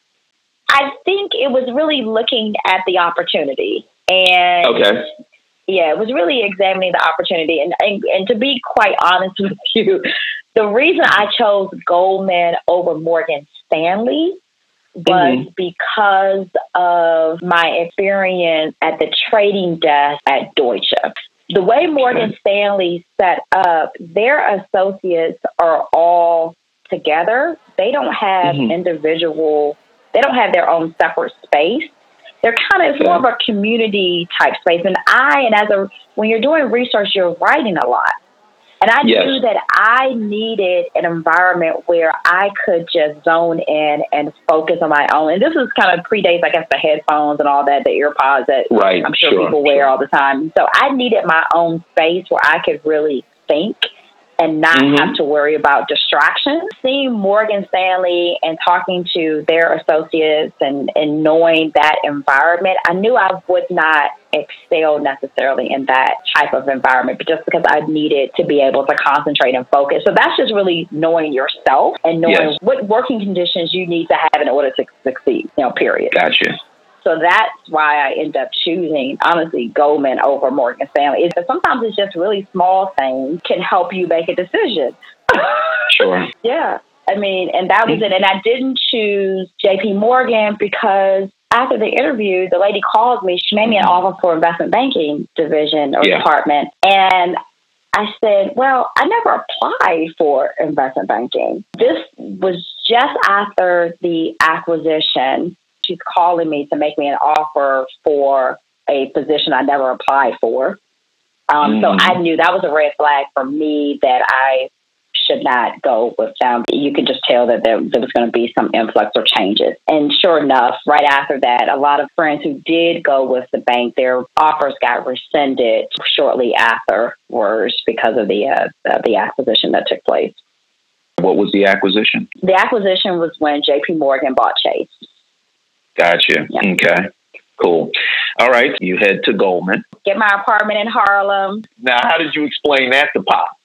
I think it was really looking at the opportunity. And okay. yeah, it was really examining the opportunity. And, and, and to be quite honest with you, the reason I chose Goldman over Morgan Stanley was mm-hmm. because of my experience at the trading desk at Deutsche. The way Morgan. Stanley set up, their associates are all together. They don't have mm-hmm. individual they don't have their own separate space. They're kind of it's more of a community type space. And I, and as a, when you're doing research, you're writing a lot. And I yes. knew that I needed an environment where I could just zone in and focus on my own. And this is kind of predates, I guess, the headphones and all that, the earpods that right. I'm sure, sure people wear sure. all the time. So I needed my own space where I could really think and not mm-hmm. have to worry about distractions. Seeing Morgan Stanley and talking to their associates and, and knowing that environment, I knew I would not excel necessarily in that type of environment, but just because I needed to be able to concentrate and focus. So that's just really knowing yourself and knowing yes. what working conditions you need to have in order to succeed, you know, period. Gotcha. So that's why I end up choosing, honestly, Goldman over Morgan Stanley. It's, sometimes it's just really small things can help you make a decision. sure. Yeah. I mean, and that was it. And I didn't choose JP Morgan because after the interview, the lady called me. She made me an offer for investment banking division or yeah. department. And I said, Well, I never applied for investment banking. This was just after the acquisition she's calling me to make me an offer for a position I never applied for. Um, mm. So I knew that was a red flag for me that I should not go with them. You could just tell that there, there was going to be some influx or changes. And sure enough, right after that, a lot of friends who did go with the bank, their offers got rescinded shortly afterwards because of the uh, the acquisition that took place. What was the acquisition? The acquisition was when J.P. Morgan bought Chase. Gotcha. Yeah. Okay. Cool. All right. You head to Goldman. Get my apartment in Harlem. Now, how did you explain that to Pop?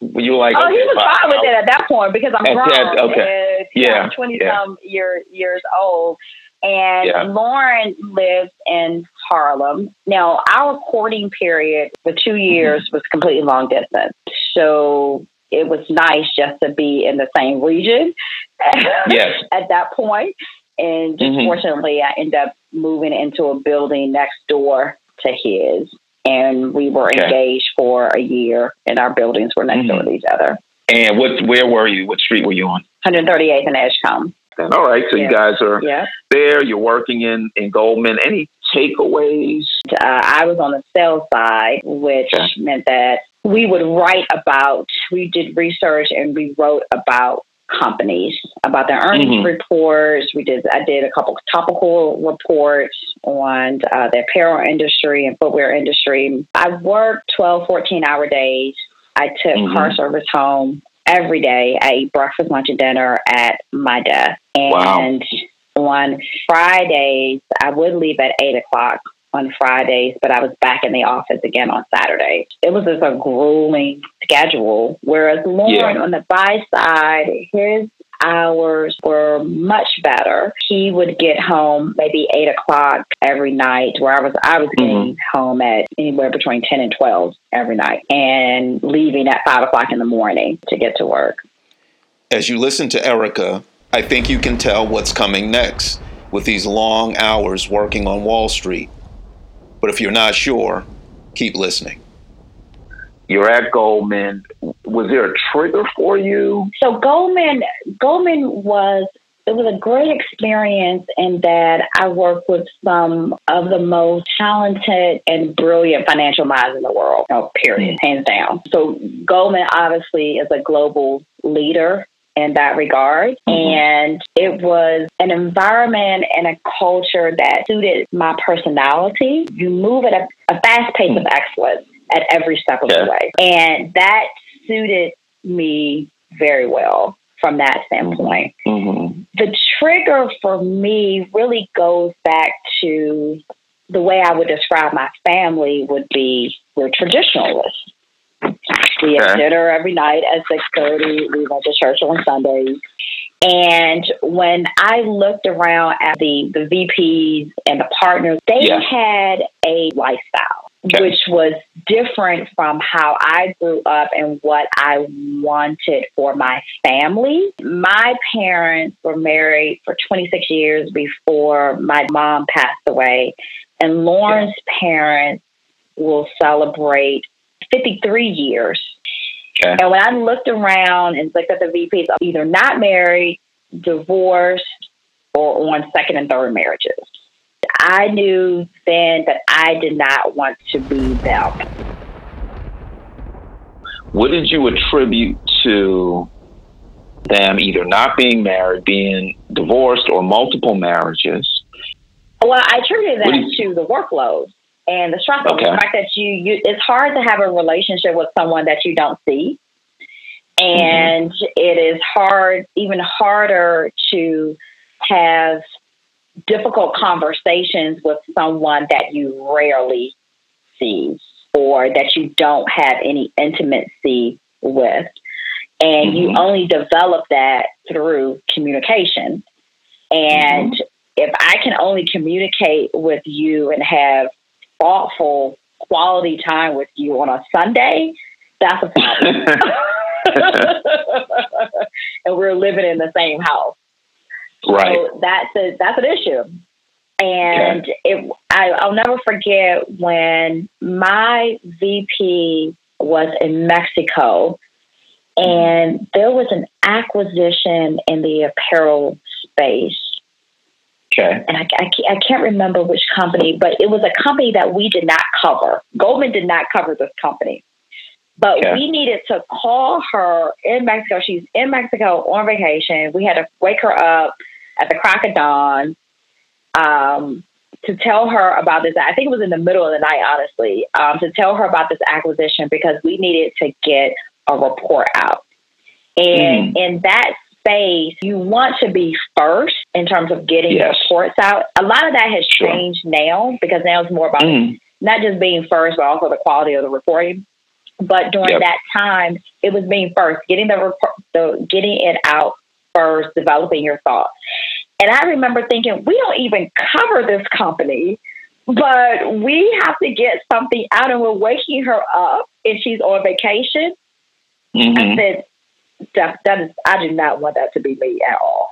You were like, oh, okay, he was fine with it at that point because I'm grown. That, okay. And, yeah. Twenty yeah. some year, years old. And yeah. Lauren lives in Harlem. Now, our courting period for two years mm-hmm. was completely long distance. So it was nice just to be in the same region yes. at that point. And just mm-hmm. fortunately, I ended up moving into a building next door to his. And we were okay. engaged for a year, and our buildings were next mm-hmm. door to each other. And what? Where were you? What street were you on? 138th and Edgecombe. All right, so yeah. you guys are yeah. there. You're working in in Goldman. Any takeaways? Uh, I was on the sales side, which okay. meant that we would write about. We did research and we wrote about companies about their earnings mm-hmm. reports. We did I did a couple topical reports on uh, the apparel industry and footwear industry. I worked 12, 14 hour days. I took mm-hmm. car service home every day. I ate breakfast, lunch, and dinner at my desk. And wow. on Fridays, I would leave at eight o'clock on Fridays, but I was back in the office again on Saturday. It was just a grueling schedule. Whereas Lauren yeah. on the buy side, his hours were much better. He would get home maybe eight o'clock every night, where I was I was getting mm-hmm. home at anywhere between ten and twelve every night, and leaving at five o'clock in the morning to get to work. As you listen to Erica, I think you can tell what's coming next with these long hours working on Wall Street. But if you're not sure, keep listening. You're at Goldman. Was there a trigger for you? So Goldman, Goldman was it was a great experience in that I worked with some of the most talented and brilliant financial minds in the world. No, period, mm-hmm. hands down. So Goldman obviously is a global leader in that regard. Mm-hmm. And it was an environment and a culture that suited my personality. You move at a, a fast pace of excellence at every step of yeah. the way. And that suited me very well from that standpoint. Mm-hmm. The trigger for me really goes back to the way I would describe my family would be we're traditionalists. We have dinner every night at six thirty. We went to church on Sundays. And when I looked around at the, the VPs and the partners, they yeah. had a lifestyle. Okay. Which was different from how I grew up and what I wanted for my family. My parents were married for 26 years before my mom passed away, and Lauren's yeah. parents will celebrate 53 years. Okay. And when I looked around and looked at the VPs, either not married, divorced, or on second and third marriages. I knew then that I did not want to be them. What did you attribute to them either not being married, being divorced, or multiple marriages? Well, I attributed that to the workload and the stress okay. the fact that you, you it's hard to have a relationship with someone that you don't see and mm-hmm. it is hard even harder to have difficult conversations with someone that you rarely see or that you don't have any intimacy with and mm-hmm. you only develop that through communication and mm-hmm. if i can only communicate with you and have thoughtful quality time with you on a Sunday, that's a problem. and we're living in the same house. Right. So that's a, that's an issue. And okay. it, I, I'll never forget when my VP was in Mexico and there was an acquisition in the apparel space Okay. And I, I, I, can't remember which company, but it was a company that we did not cover. Goldman did not cover this company. But okay. we needed to call her in Mexico. She's in Mexico on vacation. We had to wake her up at the crack of dawn um, to tell her about this. I think it was in the middle of the night, honestly, um, to tell her about this acquisition because we needed to get a report out. And mm. in that space, you want to be first in terms of getting yes. reports out. A lot of that has sure. changed now because now it's more about mm. not just being first, but also the quality of the reporting. But during yep. that time, it was being first, getting the report, the getting it out first, developing your thoughts. And I remember thinking, we don't even cover this company, but we have to get something out, and we're waking her up, and she's on vacation. Mm-hmm. I said, that, that is, I do not want that to be me at all.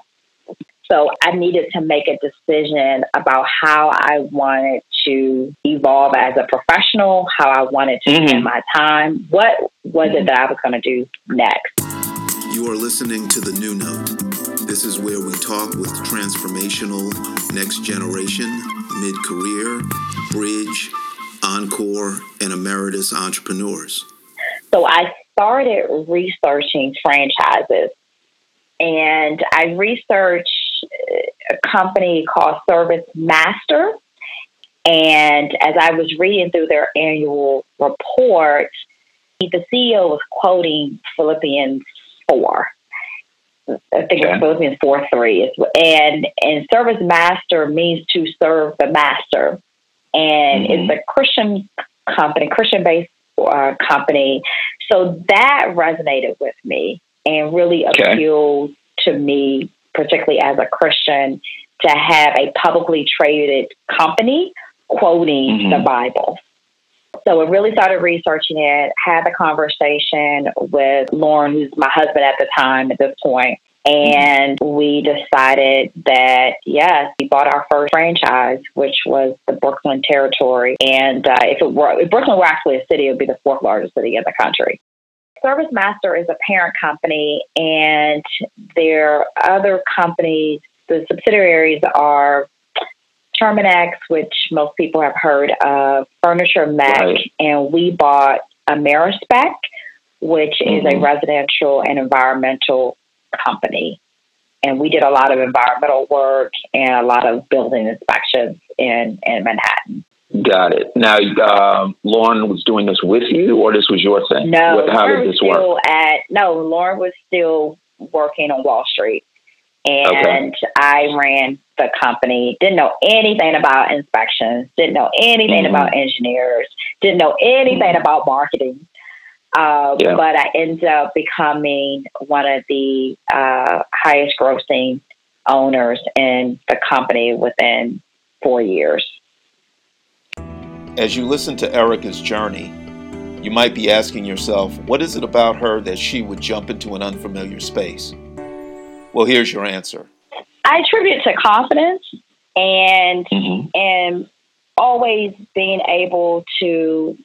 So I needed to make a decision about how I wanted to evolve as a professional, how I wanted to mm-hmm. spend my time. What was mm-hmm. it that I was going to do next? You are listening to The New Note. This is where we talk with transformational, next generation, mid career, bridge, encore, and emeritus entrepreneurs. So I started researching franchises and I researched a company called Service Master. And as I was reading through their annual report, the CEO was quoting Philippians 4. I think it's Philippians 4 3. And, and Service Master means to serve the master. And mm-hmm. it's a Christian company, Christian based uh, company. So that resonated with me and really okay. appealed to me particularly as a Christian, to have a publicly traded company quoting mm-hmm. the Bible. So I really started researching it, had a conversation with Lauren, who's my husband at the time at this point, and we decided that yes, we bought our first franchise, which was the Brooklyn territory. And uh, if it were if Brooklyn were actually a city, it would be the fourth largest city in the country. Service Master is a parent company, and their other companies, the subsidiaries are Terminix, which most people have heard of, Furniture Medic, right. and we bought Amerispec, which mm-hmm. is a mm-hmm. residential and environmental company. And we did a lot of environmental work and a lot of building inspections in, in Manhattan. Got it. Now, um, Lauren was doing this with you, or this was your thing? No, what, how Lauren did this work? At, no, Lauren was still working on Wall Street, and okay. I ran the company. Didn't know anything about inspections. Didn't know anything mm-hmm. about engineers. Didn't know anything mm-hmm. about marketing. Uh, yeah. But I ended up becoming one of the uh, highest grossing owners in the company within four years. As you listen to Erica's journey, you might be asking yourself, what is it about her that she would jump into an unfamiliar space? Well, here's your answer. I attribute it to confidence and mm-hmm. and always being able to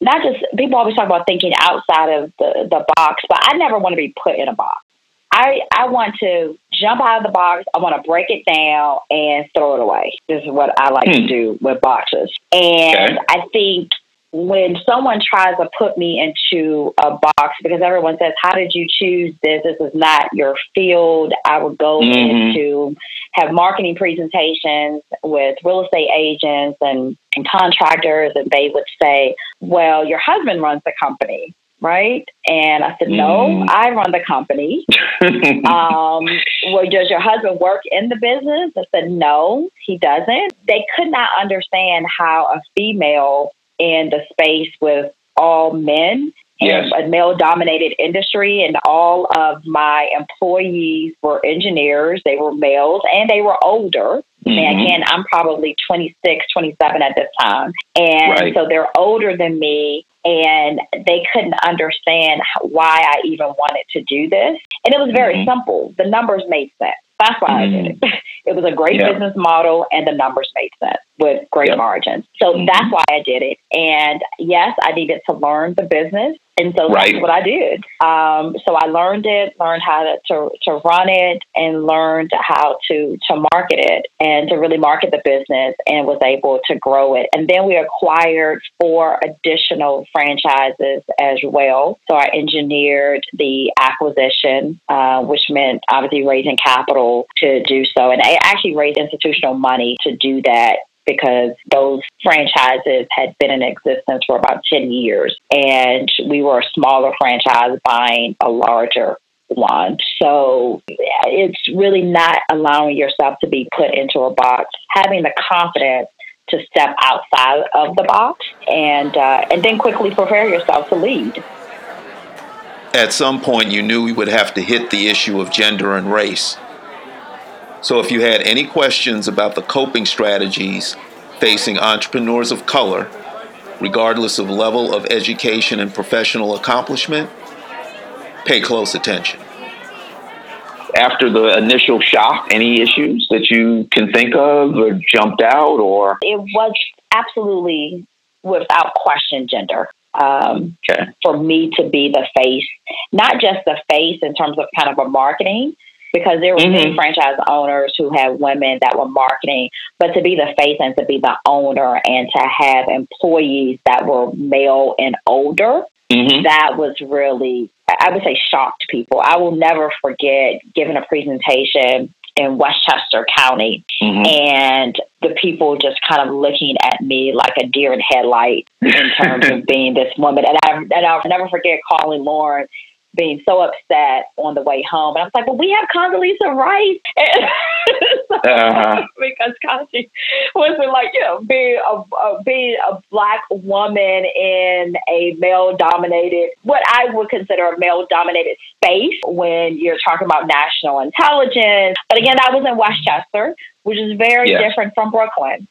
not just people always talk about thinking outside of the, the box, but I never want to be put in a box. I, I want to jump out of the box. I want to break it down and throw it away. This is what I like hmm. to do with boxes. And okay. I think when someone tries to put me into a box because everyone says, How did you choose this? This is not your field. I would go mm-hmm. into have marketing presentations with real estate agents and, and contractors, and they would say, Well, your husband runs the company right? And I said, no, mm. I run the company. um, well, does your husband work in the business? I said, no, he doesn't. They could not understand how a female in the space with all men yes. a male dominated industry and all of my employees were engineers they were males and they were older mm-hmm. and again i'm probably 26 27 at this time and right. so they're older than me and they couldn't understand why I even wanted to do this. And it was very mm-hmm. simple. The numbers made sense. That's why mm-hmm. I did it. Mm-hmm. It was a great yeah. business model, and the numbers made sense. With great Yep. margins. So Mhm. that's why I did it. And yes, I needed to learn the business. And so Right. that's what I did. Um, so I learned it, learned how to, to, to run it, and learned how to, to market it and to really market the business and was able to grow it. And then we acquired four additional franchises as well. So I engineered the acquisition, uh, which meant obviously raising capital to do so. And I actually raised institutional money to do that because those franchises had been in existence for about 10 years and we were a smaller franchise buying a larger one. So it's really not allowing yourself to be put into a box, having the confidence to step outside of the box and uh, and then quickly prepare yourself to lead. At some point, you knew we would have to hit the issue of gender and race. So, if you had any questions about the coping strategies facing entrepreneurs of color, regardless of level of education and professional accomplishment, pay close attention. After the initial shock, any issues that you can think of or jumped out or It was absolutely without question gender. Um, okay. for me to be the face, not just the face in terms of kind of a marketing, because there were many Mhm. franchise owners who had women that were marketing, but to be the face and to be the owner and to have employees that were male and older, Mm-hmm. that was really, I would say, shocked people. I will never forget giving a presentation in Westchester County Mm-hmm. and the people just kind of looking at me like a deer in headlight in terms of being this woman. And I and I'll never forget calling Lauren being so upset on the way home. And I was like, well, we have Condoleezza Rice. And so, Uh-huh. because Condoleezza wasn't like, you know, being a, a, being a black woman in a male dominated, what I would consider a male dominated space when you're talking about national intelligence. But again, I was in Westchester, which is very different from Brooklyn.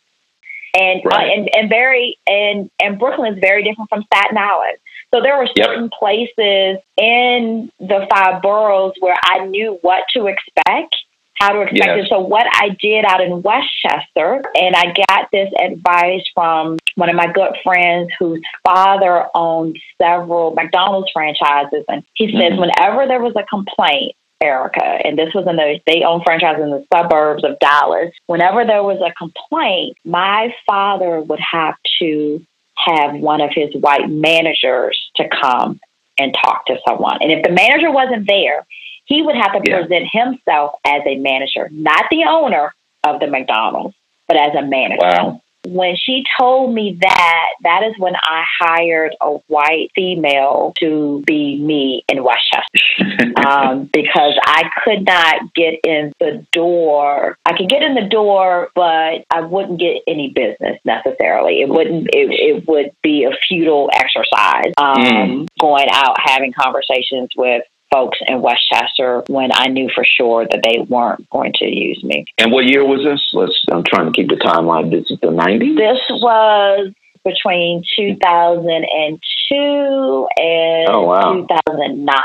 And, uh, and and very and and Brooklyn is very different from Staten Island. So there were Yep. certain places in the five boroughs where I knew what to expect, how to expect Yes. it. So what I did out in Westchester, and I got this advice from one of my good friends whose father owned several McDonald's franchises, and he says Mhm. whenever there was a complaint. Erica, and this was in the they own franchises in the suburbs of Dallas. Whenever there was a complaint, my father would have to have one of his white managers to come and talk to someone. And if the manager wasn't there, he would have to Yeah. present himself as a manager, not the owner of the McDonald's, but as a manager. Wow. When she told me that, that is when I hired a white female to be me in Westchester um, because I could not get in the door. I could get in the door, but I wouldn't get any business necessarily. It wouldn't. It, it would be a futile exercise um, Mm. going out having conversations with folks in Westchester when I knew for sure that they weren't going to use me. and what year was this? Let's. I'm trying to keep the timeline. This is the '90s. This was between 2002 and Oh, wow. 2009.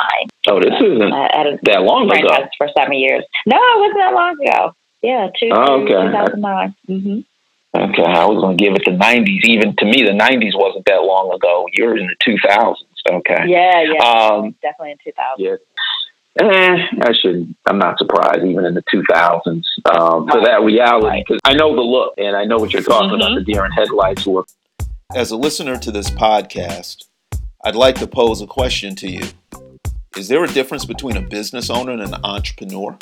Oh, this isn't I that long ago. for seven years. No, it wasn't that long ago. Yeah, two, Oh, okay. 2009. Mm-hmm. Okay, I was going to give it the '90s. Even to me, the '90s wasn't that long ago. You're in the 2000s. Okay. Yeah, yeah. Um, definitely in 2000. Yeah. Eh, I should. I'm not surprised, even in the 2000s, um, for that reality. Because I know the look, and I know what you're talking about. The deer in headlights look. As a listener to this podcast, I'd like to pose a question to you. Is there a difference between a business owner and an entrepreneur?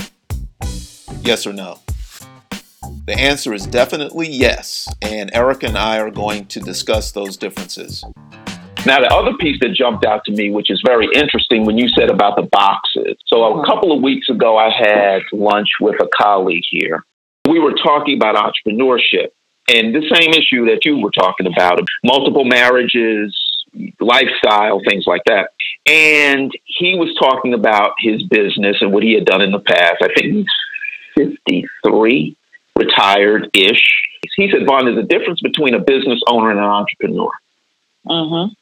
Yes or no? The answer is definitely yes, and Erica and I are going to discuss those differences. Now, the other piece that jumped out to me, which is very interesting, when you said about the boxes. So, a couple of weeks ago, I had lunch with a colleague here. We were talking about entrepreneurship and the same issue that you were talking about multiple marriages, lifestyle, things like that. And he was talking about his business and what he had done in the past. I think he's 53, retired ish. He said, Vaughn, there's a difference between a business owner and an entrepreneur. Mm-hmm.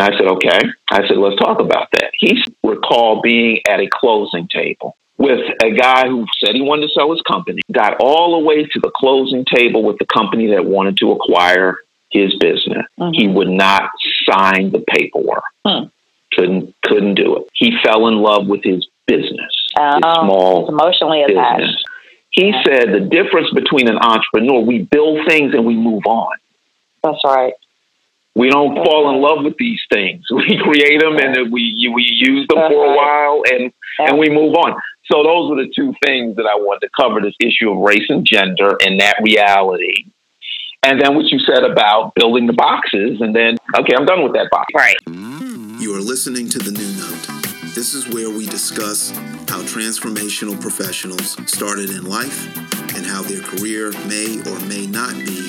And I said, okay. I said, let's talk about that. He recalled being at a closing table with a guy who said he wanted to sell his company, got all the way to the closing table with the company that wanted to acquire his business. Mm-hmm. He would not sign the paperwork. Hmm. Couldn't couldn't do it. He fell in love with his business. Oh, his small emotionally business. attached. He yeah. said the difference between an entrepreneur, we build things and we move on. That's right. We don't fall in love with these things. We create them and we we use them for a uh-huh. while and and we move on. So those are the two things that I wanted to cover: this issue of race and gender and that reality, and then what you said about building the boxes. And then, okay, I'm done with that box. Right. You are listening to the New Note. This is where we discuss how transformational professionals started in life and how their career may or may not be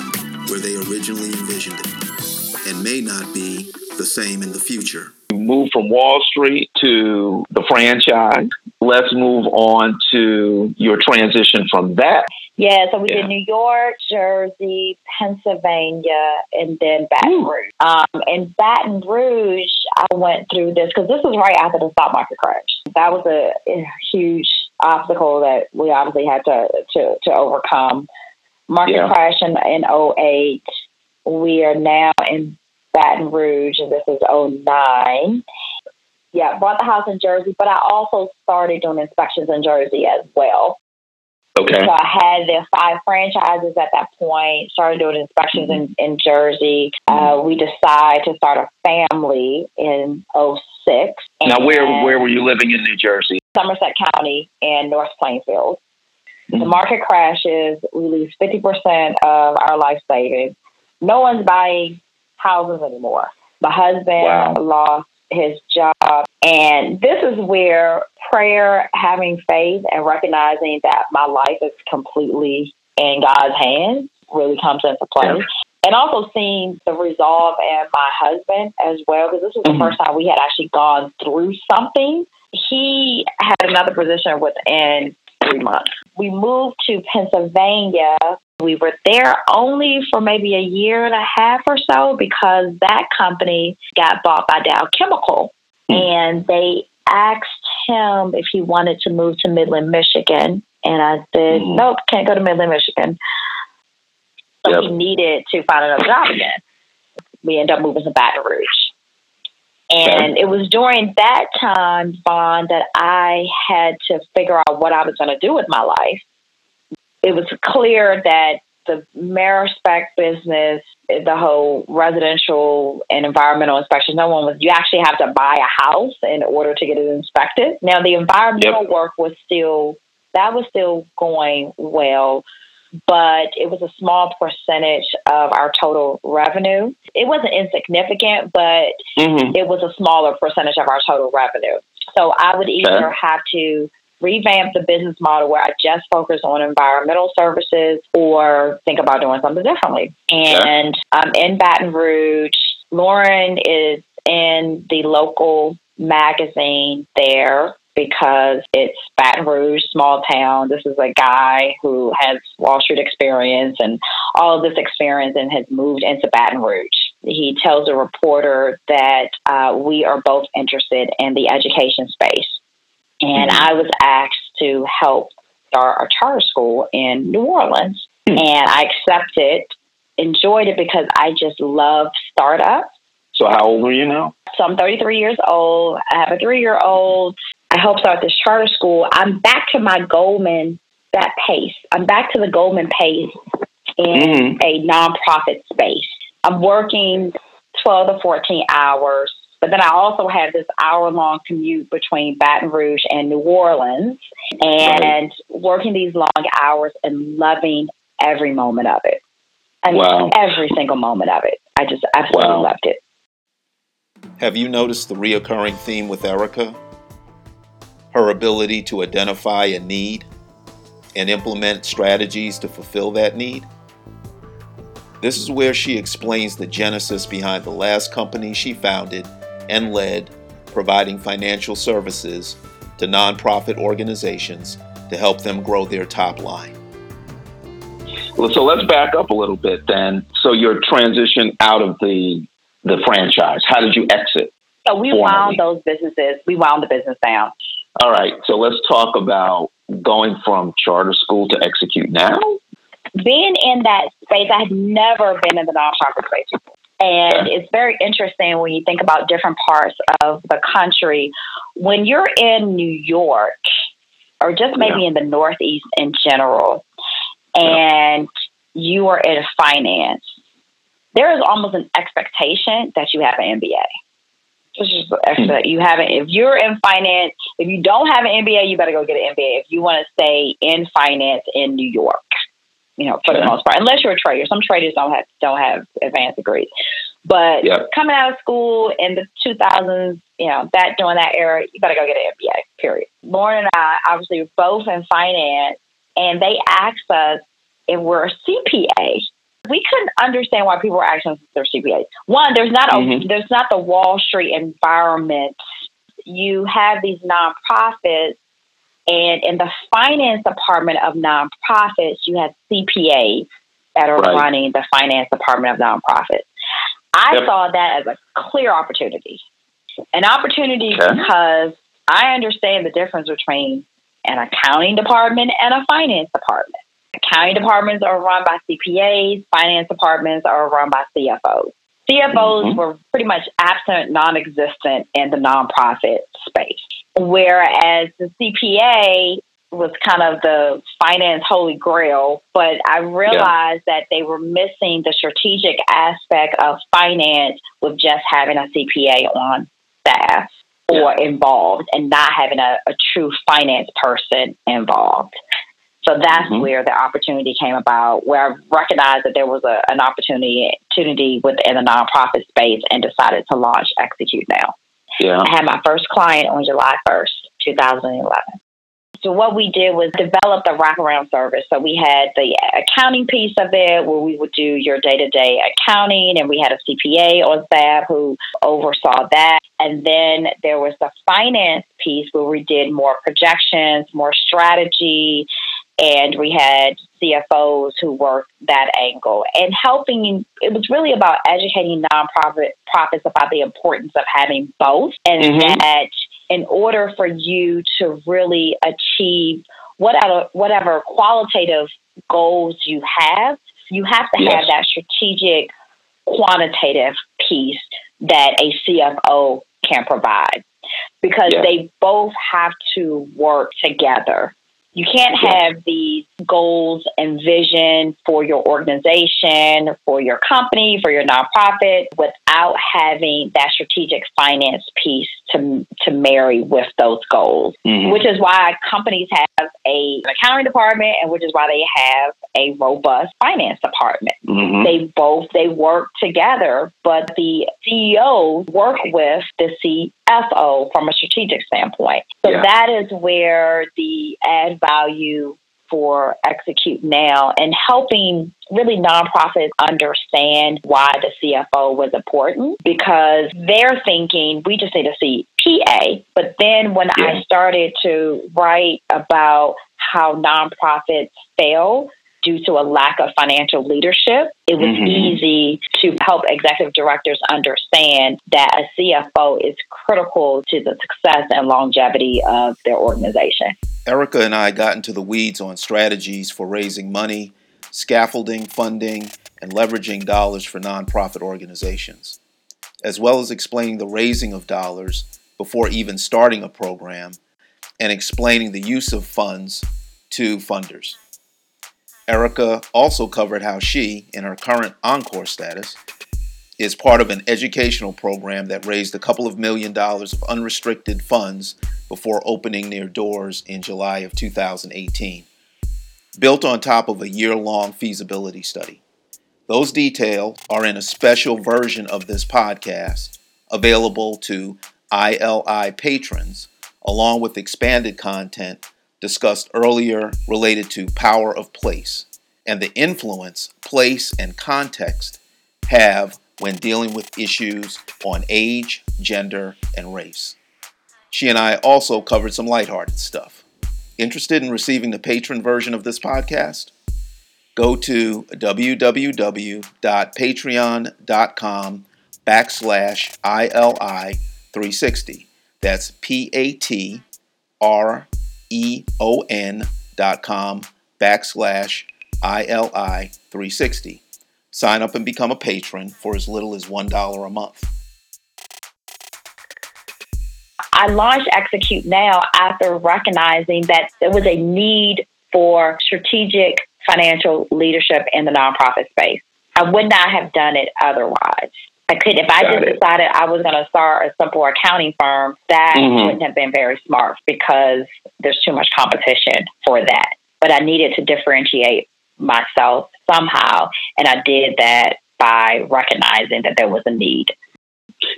where they originally envisioned it and may not be the same in the future. Move from Wall Street to the franchise. Let's move on to your transition from that yeah, so we yeah. did New York, Jersey, Pennsylvania, and then Baton Rouge. Um, in Baton Rouge, I went through this because this was right after the stock market crash. That was a, a huge obstacle that we obviously had to to, to overcome. Market yeah. crash in, in 08. We are now in Baton Rouge, and this is 09. Yeah, bought the house in Jersey, but I also started doing inspections in Jersey as well. Okay. So I had the five franchises at that point, started doing inspections in, in Jersey. Uh, we decided to start a family in 06. Now, where, where were you living in New Jersey? Somerset County and North Plainfield. Mm-hmm. The market crashes. We lose 50% of our life savings. No one's buying houses anymore. My husband wow. lost his job. And this is where prayer, having faith, and recognizing that my life is completely in God's hands really comes into play. Yeah. And also seeing the resolve in my husband as well, because this was mm-hmm. the first time we had actually gone through something. He had another position within three months. We moved to Pennsylvania. We were there only for maybe a year and a half or so because that company got bought by Dow Chemical. Mm-hmm. And they asked him if he wanted to move to Midland, Michigan. And I said, mm-hmm. nope, can't go to Midland, Michigan. So yep. he needed to find another job again. We ended up moving to Baton Rouge. And it was during that time, Vaughn, that I had to figure out what I was going to do with my life. It was clear that the Amerispec business, the whole residential and environmental inspection, no one was, you actually have to buy a house in order to get it inspected. Now, the environmental yep. work was still, that was still going well but it was a small percentage of our total revenue. It wasn't insignificant, but mm-hmm. it was a smaller percentage of our total revenue. So I would either okay. have to revamp the business model where I just focus on environmental services or think about doing something differently. And I'm in Baton Rouge. Lauren is in the local magazine there because it's Baton Rouge, small town. This is a guy who has Wall Street experience and all of this experience and has moved into Baton Rouge. He tells a reporter that uh, we are both interested in the education space. And mm-hmm. I was asked to help start a charter school in New Orleans. Mm-hmm. And I accepted, enjoyed it because I just love startups. So, how old are you now? So, I'm 33 years old. I have a three year old. I helped start this charter school, I'm back to my Goldman that pace. I'm back to the Goldman pace in mm-hmm. a nonprofit space. I'm working 12 to 14 hours, but then I also had this hour long commute between Baton Rouge and New Orleans and right. working these long hours and loving every moment of it. I mean, wow. every single moment of it. I just absolutely wow. loved it. Have you noticed the reoccurring theme with Erica? her ability to identify a need and implement strategies to fulfill that need. This is where she explains the genesis behind the last company she founded and led, providing financial services to nonprofit organizations to help them grow their top line. Well, so let's back up a little bit then. So your transition out of the the franchise, how did you exit? So we formally? wound those businesses. We wound the business down. All right, so let's talk about going from charter school to execute now. Being in that space, I had never been in the nonprofit space before. And it's very interesting when you think about different parts of the country. When you're in New York, or just maybe yeah. in the Northeast in general, and yeah. you are in finance, there is almost an expectation that you have an MBA. Just extra. Hmm. You haven't. If you're in finance, if you don't have an MBA, you better go get an MBA. If you want to stay in finance in New York, you know, for the most part, unless you're a trader. Some traders don't have don't have advanced degrees. But yep. coming out of school in the 2000s, you know, that during that era, you better go get an MBA. Period. Lauren and I, obviously, both in finance, and they asked us if we're a CPA we couldn't understand why people were asking their CPAs. One, there's not a mm-hmm. there's not the Wall Street environment. You have these nonprofits, and in the finance department of nonprofits, you have CPAs that are right. running the finance department of nonprofits. I yep. saw that as a clear opportunity, an opportunity okay. because I understand the difference between an accounting department and a finance department. Accounting departments are run by CPAs, finance departments are run by CFOs. CFOs mm-hmm. were pretty much absent, non existent in the nonprofit space. Whereas the CPA was kind of the finance holy grail, but I realized yeah. that they were missing the strategic aspect of finance with just having a CPA on staff or yeah. involved and not having a, a true finance person involved. So that's mm-hmm. where the opportunity came about, where I recognized that there was a, an opportunity, opportunity within the nonprofit space and decided to launch Execute Now. Yeah. I had my first client on July 1st, 2011. So what we did was develop the wraparound service. So we had the accounting piece of it where we would do your day-to-day accounting and we had a CPA on staff who oversaw that. And then there was the finance piece where we did more projections, more strategy, and we had CFOs who worked that angle and helping. It was really about educating nonprofit profits about the importance of having both, and mm-hmm. that in order for you to really achieve whatever whatever qualitative goals you have, you have to yes. have that strategic quantitative piece that a CFO can provide because they both have to work together you can't have these goals and vision for your organization, for your company, for your nonprofit without having that strategic finance piece to, to marry with those goals, mm-hmm. which is why companies have a, an accounting department and which is why they have a robust finance department. Mm-hmm. They both, they work together, but the CEOs work with the CFO from a strategic standpoint. So yeah. that is where the add value for Execute Now and helping really nonprofits understand why the CFO was important because they're thinking we just need to see PA. But then when yeah. I started to write about how nonprofits fail, due to a lack of financial leadership, it was mm-hmm. easy to help executive directors understand that a CFO is critical to the success and longevity of their organization. Erica and I got into the weeds on strategies for raising money, scaffolding, funding, and leveraging dollars for nonprofit organizations, as well as explaining the raising of dollars before even starting a program and explaining the use of funds to funders. Erica also covered how she, in her current Encore status, is part of an educational program that raised a couple of million dollars of unrestricted funds before opening their doors in July of 2018, built on top of a year long feasibility study. Those details are in a special version of this podcast available to ILI patrons, along with expanded content discussed earlier related to power of place and the influence place and context have when dealing with issues on age, gender, and race. She and I also covered some lighthearted stuff. Interested in receiving the patron version of this podcast? Go to www.patreon.com backslash ILI360. That's P A T R E O N dot com backslash ILI 360. Sign up and become a patron for as little as $1 a month. I launched Execute Now after recognizing that there was a need for strategic financial leadership in the nonprofit space. I would not have done it otherwise. I could if I Got just it. decided I was going to start a simple accounting firm, that Mhm. wouldn't have been very smart because there's too much competition for that. But I needed to differentiate myself somehow, and I did that by recognizing that there was a need.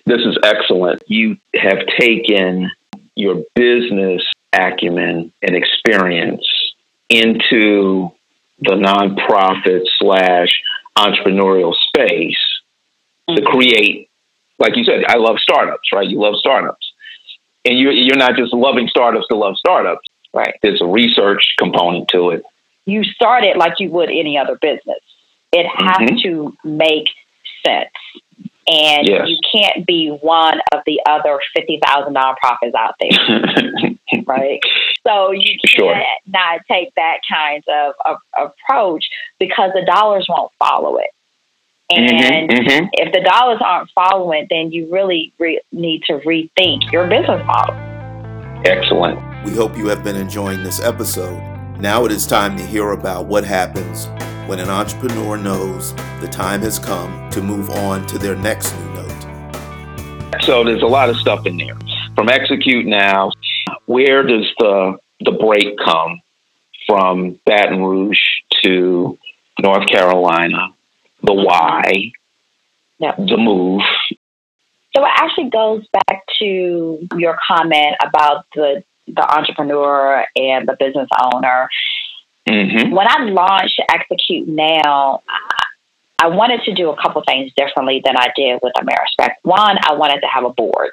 This is excellent. You have taken your business acumen and experience into the nonprofit slash entrepreneurial space to create, like you said, I love startups, right? You love startups. And you're, you're not just loving startups to love startups. Right. There's a research component to it. You start it like you would any other business. It has Mhm. to make sense. And Yes. you can't be one of the other 50,000 nonprofits out there, right? So you can't Sure. not take that kind of, of approach because the dollars won't follow it. And Mhm, mhm. if the dollars aren't following, then you really re- need to rethink your business model. Excellent. We hope you have been enjoying this episode. Now it is time to hear about what happens when an entrepreneur knows the time has come to move on to their next new note. So there's a lot of stuff in there. From execute now, where does the the break come from Baton Rouge to North Carolina? The why, Yep. the move. So it actually goes back to your comment about the the entrepreneur and the business owner. hmm When I launched Execute Now, I- I wanted to do a couple things differently than I did with Amerispec. One, I wanted to have a board.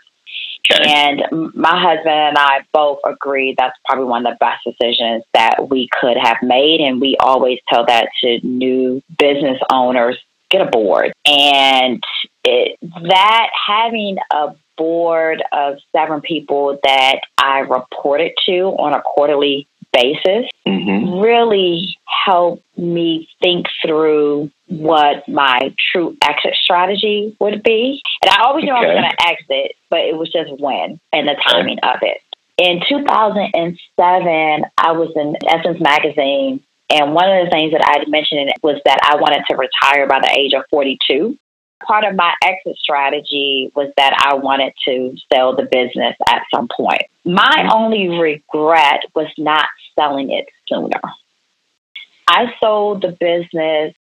Okay. And my husband and I both agreed that's probably one of the best decisions that we could have made. And we always tell that to new business owners get a board. And it, that having a board of seven people that I reported to on a quarterly basis hmm really helped me think through what my true exit strategy would be. And I always knew I was going to exit, but it was just when and the timing of it. In 2007, I was in Essence Magazine, and one of the things that I had mentioned was that I wanted to retire by the age of 42. Part of my exit strategy was that I wanted to sell the business at some point. My only regret was not selling it sooner. I sold the business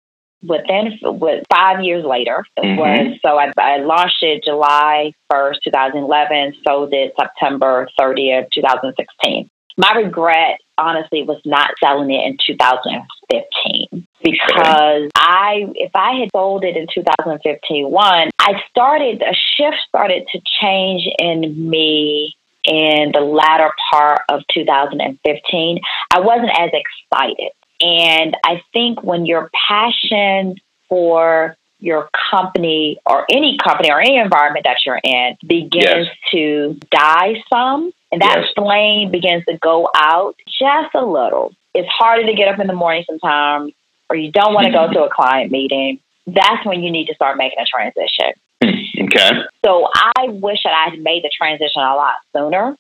within with five years later. It Mhm. was so I, I launched it July first, two thousand eleven. Sold it September thirtieth, two thousand sixteen. My regret, honestly, was not selling it in 2015 because I, if I had sold it in 2015, one, I started a shift started to change in me in the latter part of 2015. I wasn't as excited. And I think when your passion for your company or any company or any environment that you're in begins Yes. to die some, and that Yes. flame begins to go out just a little. It's harder to get up in the morning sometimes, or you don't want to go to a client meeting. That's when you need to start making a transition. Okay. So I wish that I had made the transition a lot sooner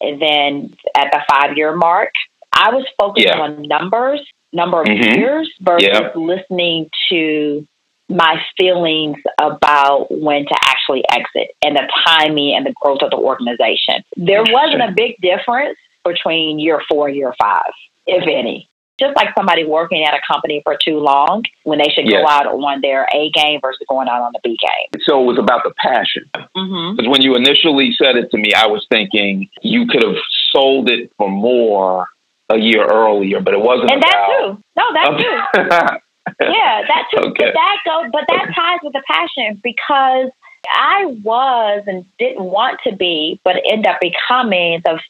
than at the five year mark. I was focused Yeah. on numbers, number of Mhm. years versus Yeah. listening to my feelings about when to actually exit and the timing and the growth of the organization. There wasn't a big difference between year four and year five, if any. Just like somebody working at a company for too long when they should Yes. go out on their A game versus going out on the B game. So it was about the passion. Mm-hmm. Because when you initially said it to me, I was thinking you could have sold it for more a year earlier, but it wasn't And that too. No, that too. Yeah, that too. Okay. But that goes. But that ties with the passion because I was and didn't want to be, but end up becoming the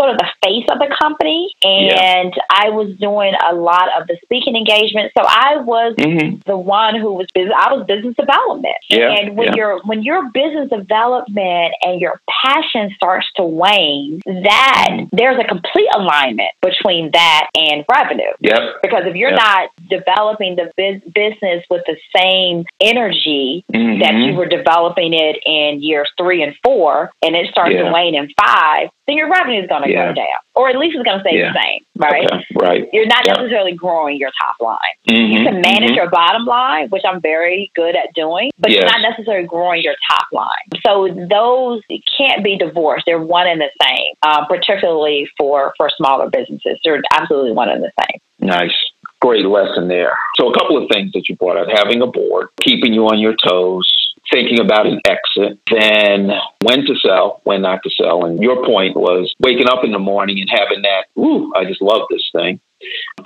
sort of the face of the company, and yeah. I was doing a lot of the speaking engagement. So I was mm-hmm. the one who was business. I was business development, yeah. and when yeah. you're when your business development and your passion starts to wane, that mm-hmm. there's a complete alignment between that and revenue. Yep. Because if you're yep. not developing the business with the same energy mm-hmm. that you were developing it in years three and four, and it starts to wane in five, then your revenue is going to go down, or at least it's going to stay the same, right? Okay. Right. You're not yep. necessarily growing your top line. Mm-hmm. You can manage mm-hmm. your bottom line, which I'm very good at doing, but yes. you're not necessarily growing your top line. So those can't be divorced. They're one and the same, uh, particularly for, for smaller businesses. They're absolutely one and the same. Nice. Great lesson there. So, a couple of things that you brought up having a board, keeping you on your toes, thinking about an exit, then when to sell, when not to sell. And your point was waking up in the morning and having that, ooh, I just love this thing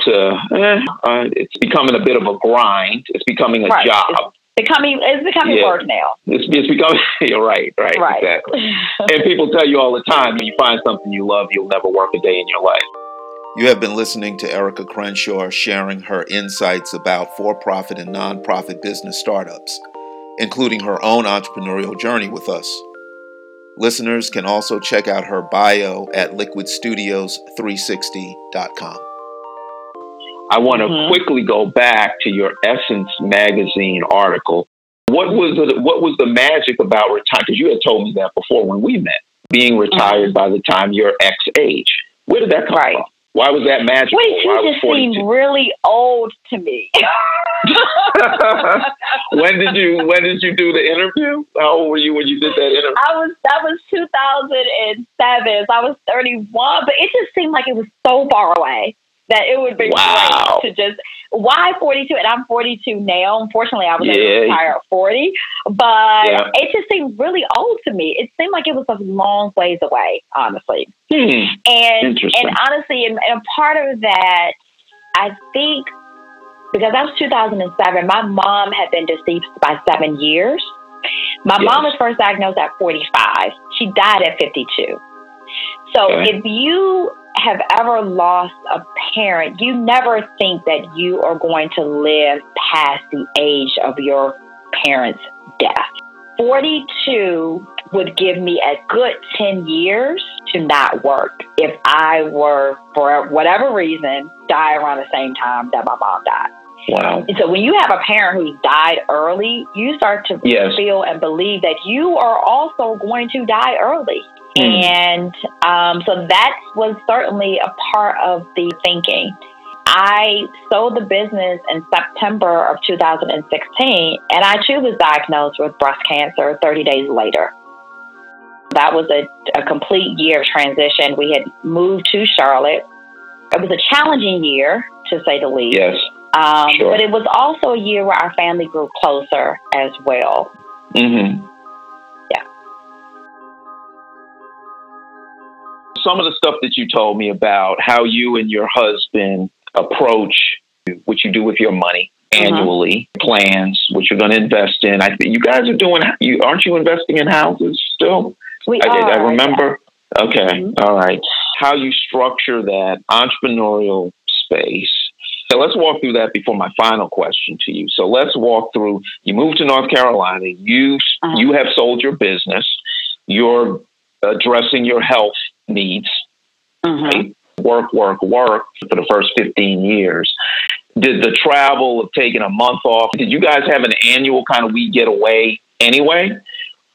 to eh, uh, it's becoming a bit of a grind. It's becoming a right. job. It's becoming it's becoming yeah. work now. It's, it's becoming you're right, right, right. exactly. and people tell you all the time when you find something you love, you'll never work a day in your life. You have been listening to Erica Crenshaw sharing her insights about for profit and nonprofit business startups, including her own entrepreneurial journey with us. Listeners can also check out her bio at liquidstudios360.com. I want to mm-hmm. quickly go back to your Essence magazine article. What was it? What was the magic about retirement? Because you had told me that before when we met. Being retired mm-hmm. by the time you're X age. Where did that come right. from? Why was that magical? Wait, you just seemed really old to me. when did you When did you do the interview? How old were you when you did that interview? I was that was 2007. So I was 31, but it just seemed like it was so far away that it would be wow. great to just why 42 and I'm 42 now. Unfortunately, I was yeah. able to retire at 40, but yeah. it just seemed really old to me. It seemed like it was a long ways away, honestly. Hmm. And and honestly, and, and part of that, I think because that was 2007. My mom had been deceased by seven years. My yes. mom was first diagnosed at 45. She died at 52. So okay. if you have ever lost a parent, you never think that you are going to live past the age of your parent's death. 42 would give me a good 10 years to not work if I were, for whatever reason, die around the same time that my mom died. Wow. And so when you have a parent who's died early, you start to yes. feel and believe that you are also going to die early. Mm. And um, so that was certainly a part of the thinking. I sold the business in September of 2016, and I too was diagnosed with breast cancer 30 days later. That was a, a complete year of transition. We had moved to Charlotte. It was a challenging year, to say the least. Yes. Um, sure. But it was also a year where our family grew closer as well. Mm-hmm. Some of the stuff that you told me about how you and your husband approach what you do with your money uh-huh. annually, uh-huh. plans, what you're going to invest in. I think you guys are doing. You aren't you investing in houses still? We I, are. I remember. Yeah. Okay, mm-hmm. All right. How you structure that entrepreneurial space. So let's walk through that before my final question to you. So let's walk through. You moved to North Carolina. You uh-huh. you have sold your business. You're addressing your health needs. Mm-hmm. Right? Work, work, work for the first 15 years. Did the travel of taking a month off, did you guys have an annual kind of we get away anyway?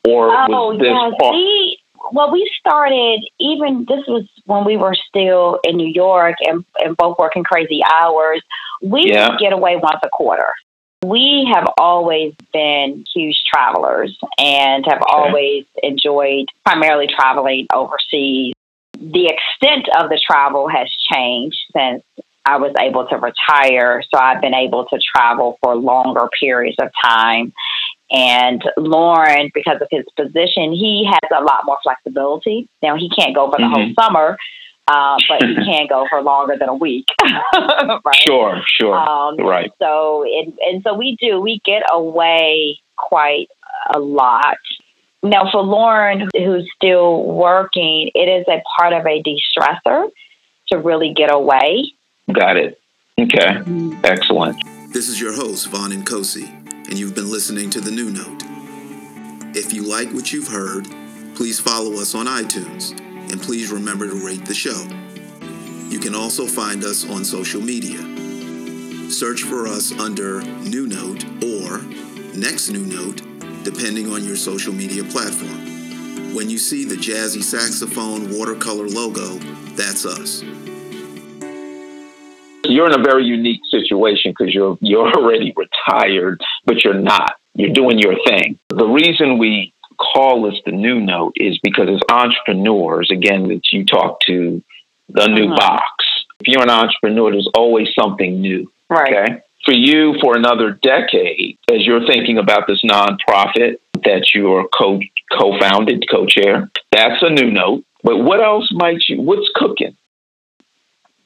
Or oh, was this yes. part- we, well, we started even this was when we were still in New York and, and both working crazy hours. We yeah. get away once a quarter. We have always been huge travelers and have okay. always enjoyed primarily traveling overseas. The extent of the travel has changed since I was able to retire. So I've been able to travel for longer periods of time. And Lauren, because of his position, he has a lot more flexibility. Now, he can't go for the mm-hmm. whole summer, uh, but you can't go for longer than a week. right? Sure, sure. Um, right. So, and, and so we do, we get away quite a lot. Now, for Lauren, who's still working, it is a part of a de stressor to really get away. Got it. Okay. Mm-hmm. Excellent. This is your host, Vaughn Nkosi, and you've been listening to The New Note. If you like what you've heard, please follow us on iTunes, and please remember to rate the show. You can also find us on social media. Search for us under New Note or Next New Note depending on your social media platform. When you see the jazzy saxophone watercolor logo, that's us. You're in a very unique situation because you're you're already retired, but you're not. You're doing your thing. The reason we call this the new note is because as entrepreneurs, again, that you talk to the new uh-huh. box. If you're an entrepreneur, there's always something new. Right. Okay for you for another decade as you're thinking about this nonprofit that you're co co-founded, co-chair. That's a new note. But what else might you? What's cooking?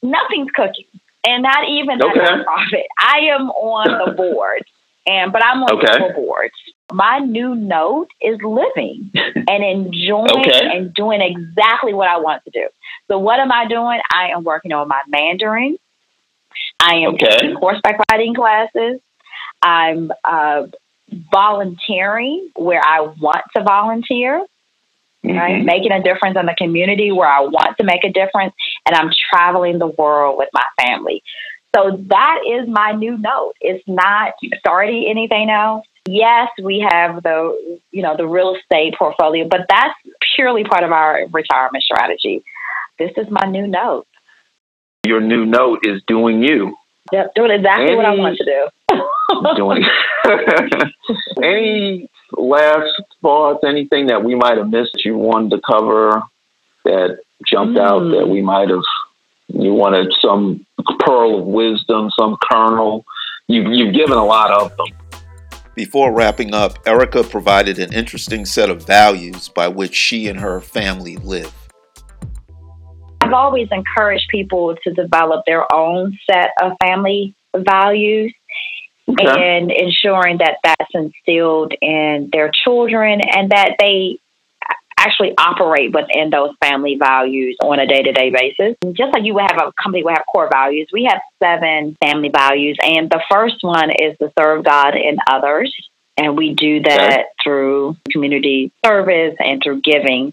Nothing's cooking, and not even the okay. nonprofit. I am on the board, and but I'm on okay. boards. My new note is living and enjoying okay. and doing exactly what I want to do. So what am I doing? I am working on my Mandarin. I am okay. taking horseback riding classes. I'm uh, volunteering where I want to volunteer, mm-hmm. right? Making a difference in the community where I want to make a difference. And I'm traveling the world with my family. So that is my new note. It's not starting anything else. Yes, we have the you know the real estate portfolio, but that's purely part of our retirement strategy. This is my new note your new note is doing you. Yep, doing exactly any, what I want to do. doing any last thoughts, anything that we might have missed you wanted to cover that jumped mm. out that we might have you wanted some pearl of wisdom, some kernel. You, you've given a lot of them. Before wrapping up, Erica provided an interesting set of values by which she and her family live. I've always encouraged people to develop their own set of family values okay. and ensuring that that's instilled in their children and that they actually operate within those family values on a day to day basis. Just like you would have a company would have core values, we have seven family values. And the first one is to serve God and others. And we do that okay. through community service and through giving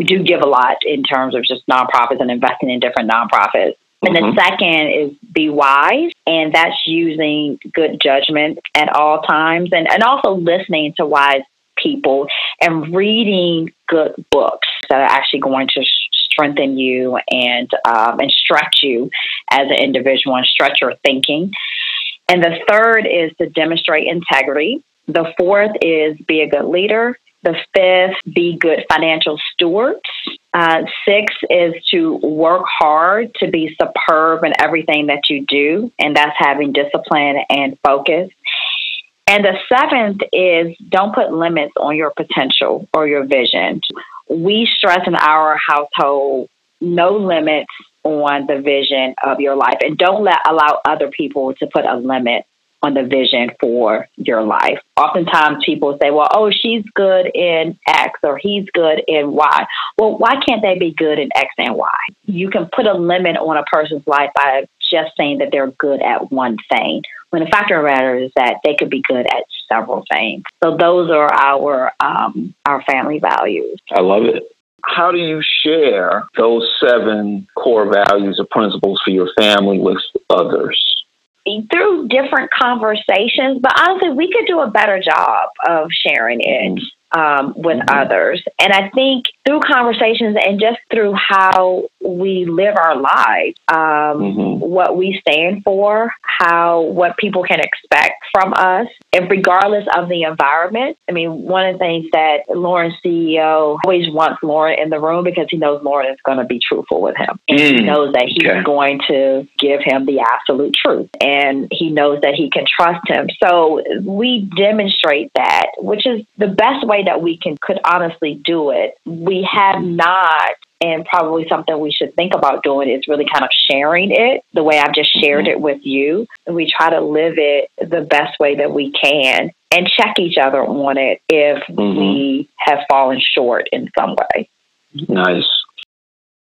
we do give a lot in terms of just nonprofits and investing in different nonprofits. And mm-hmm. the second is be wise, and that's using good judgment at all times and, and also listening to wise people and reading good books that are actually going to strengthen you and um, and stretch you as an individual and stretch your thinking. And the third is to demonstrate integrity. The fourth is be a good leader. The fifth, be good financial stewards. Uh, six is to work hard to be superb in everything that you do, and that's having discipline and focus. And the seventh is don't put limits on your potential or your vision. We stress in our household no limits on the vision of your life and don't let allow other people to put a limit on the vision for your life. Oftentimes people say, well, oh, she's good in X or he's good in Y. Well, why can't they be good in X and Y? You can put a limit on a person's life by just saying that they're good at one thing. When the fact of the matter is that they could be good at several things. So those are our um, our family values. I love it. How do you share those seven core values or principles for your family with others? Through different conversations, but honestly, we could do a better job of sharing it um, with mm-hmm. others. And I think through conversations and just through how we live our lives, um, mm-hmm. what we stand for, how what people can expect from us, and regardless of the environment. I mean, one of the things that Lauren's CEO always wants Lauren in the room because he knows Lauren is going to be truthful with him, and mm. he knows that he's okay. going to give him the absolute truth, and he knows that he can trust him. So we demonstrate that, which is the best way that we can could honestly do it. We have not and probably something we should think about doing is really kind of sharing it the way I've just shared mm-hmm. it with you. And we try to live it the best way that we can. and check each other on it if mm-hmm. we have fallen short in some way. Nice.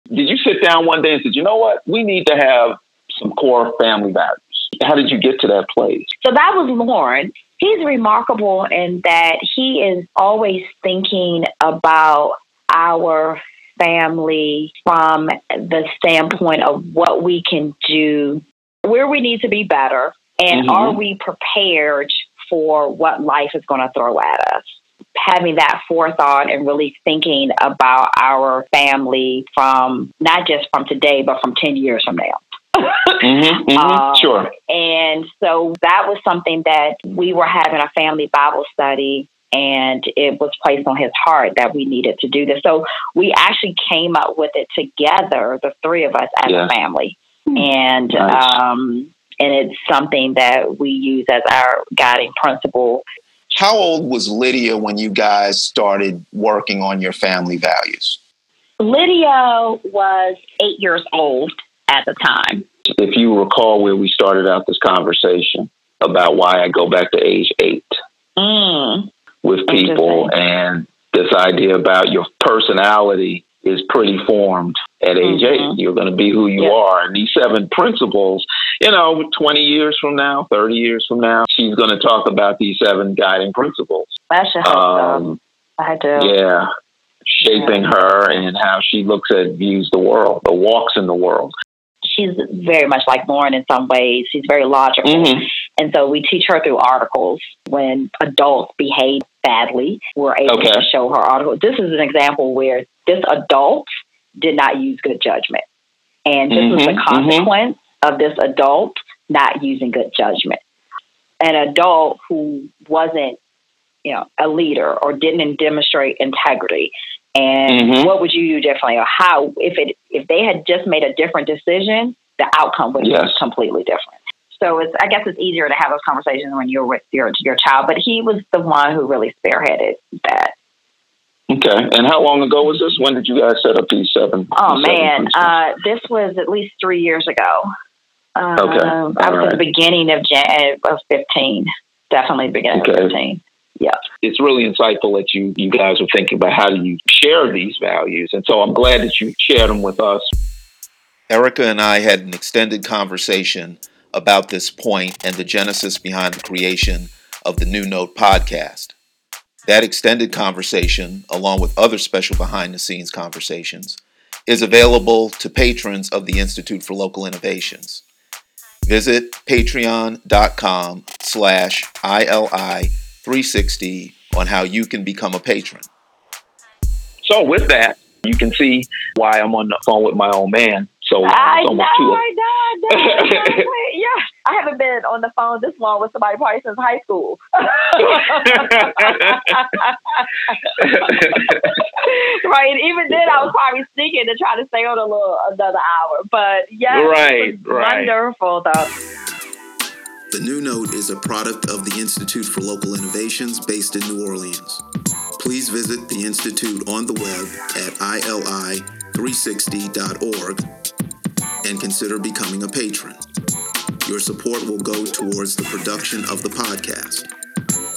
Did you sit down one day and said, you know what? We need to have some core family values. How did you get to that place? So that was Lauren. He's remarkable in that he is always thinking about our family from the standpoint of what we can do, where we need to be better, and mm-hmm. are we prepared for what life is going to throw at us? Having that forethought and really thinking about our family from not just from today, but from 10 years from now. Mm-hmm, mm-hmm, um, sure. And so that was something that we were having a family Bible study and it was placed on his heart that we needed to do this. So we actually came up with it together, the three of us as yeah. a family. Hmm. And nice. um, and it's something that we use as our guiding principle. How old was Lydia when you guys started working on your family values? Lydia was eight years old at the time. If you recall where we started out this conversation about why I go back to age eight. Mm with people and this idea about your personality is pretty formed at age mm-hmm. eight. You're going to be who you are. And these seven principles, you know, 20 years from now, 30 years from now, she's going to talk about these seven guiding principles. I should um, I do. Yeah. Shaping yeah. her and how she looks at, views the world, the walks in the world. She's very much like Lauren in some ways. She's very logical. Mm-hmm. And so we teach her through articles when adults behave badly. We're able okay. to show her articles. This is an example where this adult did not use good judgment. And this mm-hmm, was the mm-hmm. consequence mm-hmm. of this adult not using good judgment. An adult who wasn't, you know, a leader or didn't demonstrate integrity. And mm-hmm. what would you do differently, or how if it if they had just made a different decision, the outcome would yes. be completely different. So it's I guess it's easier to have those conversations when you're with your your child. But he was the one who really spearheaded that. Okay. And how long ago was this? When did you guys set up p7 Oh these man, uh, this was at least three years ago. Um, okay. I was right. at the beginning of Jan- of fifteen. Definitely the beginning okay. of fifteen. Yeah. It's really insightful that you you guys are thinking about how do you share these values, and so I'm glad that you shared them with us. Erica and I had an extended conversation about this point and the genesis behind the creation of the New Note podcast. That extended conversation, along with other special behind the scenes conversations, is available to patrons of the Institute for Local Innovations. Visit patreon.com slash ILI360 on how you can become a patron. So with that, you can see why I'm on the phone with my old man so I know, I know, I know. yeah, I haven't been on the phone this long with somebody probably since high school. right, even then I was probably sneaking to try to stay on a little another hour. But yeah, right, right. wonderful though. The New Note is a product of the Institute for Local Innovations based in New Orleans. Please visit the Institute on the web at ili360.org and consider becoming a patron. Your support will go towards the production of the podcast.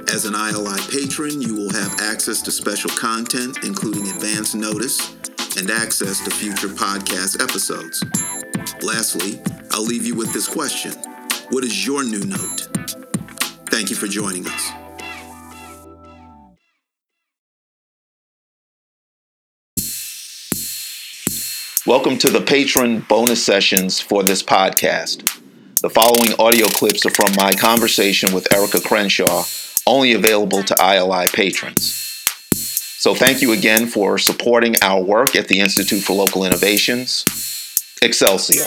As an ILI patron, you will have access to special content, including advance notice and access to future podcast episodes. Lastly, I'll leave you with this question What is your new note? Thank you for joining us. Welcome to the patron bonus sessions for this podcast. The following audio clips are from my conversation with Erica Crenshaw, only available to ILI patrons. So thank you again for supporting our work at the Institute for Local Innovations. Excelsior.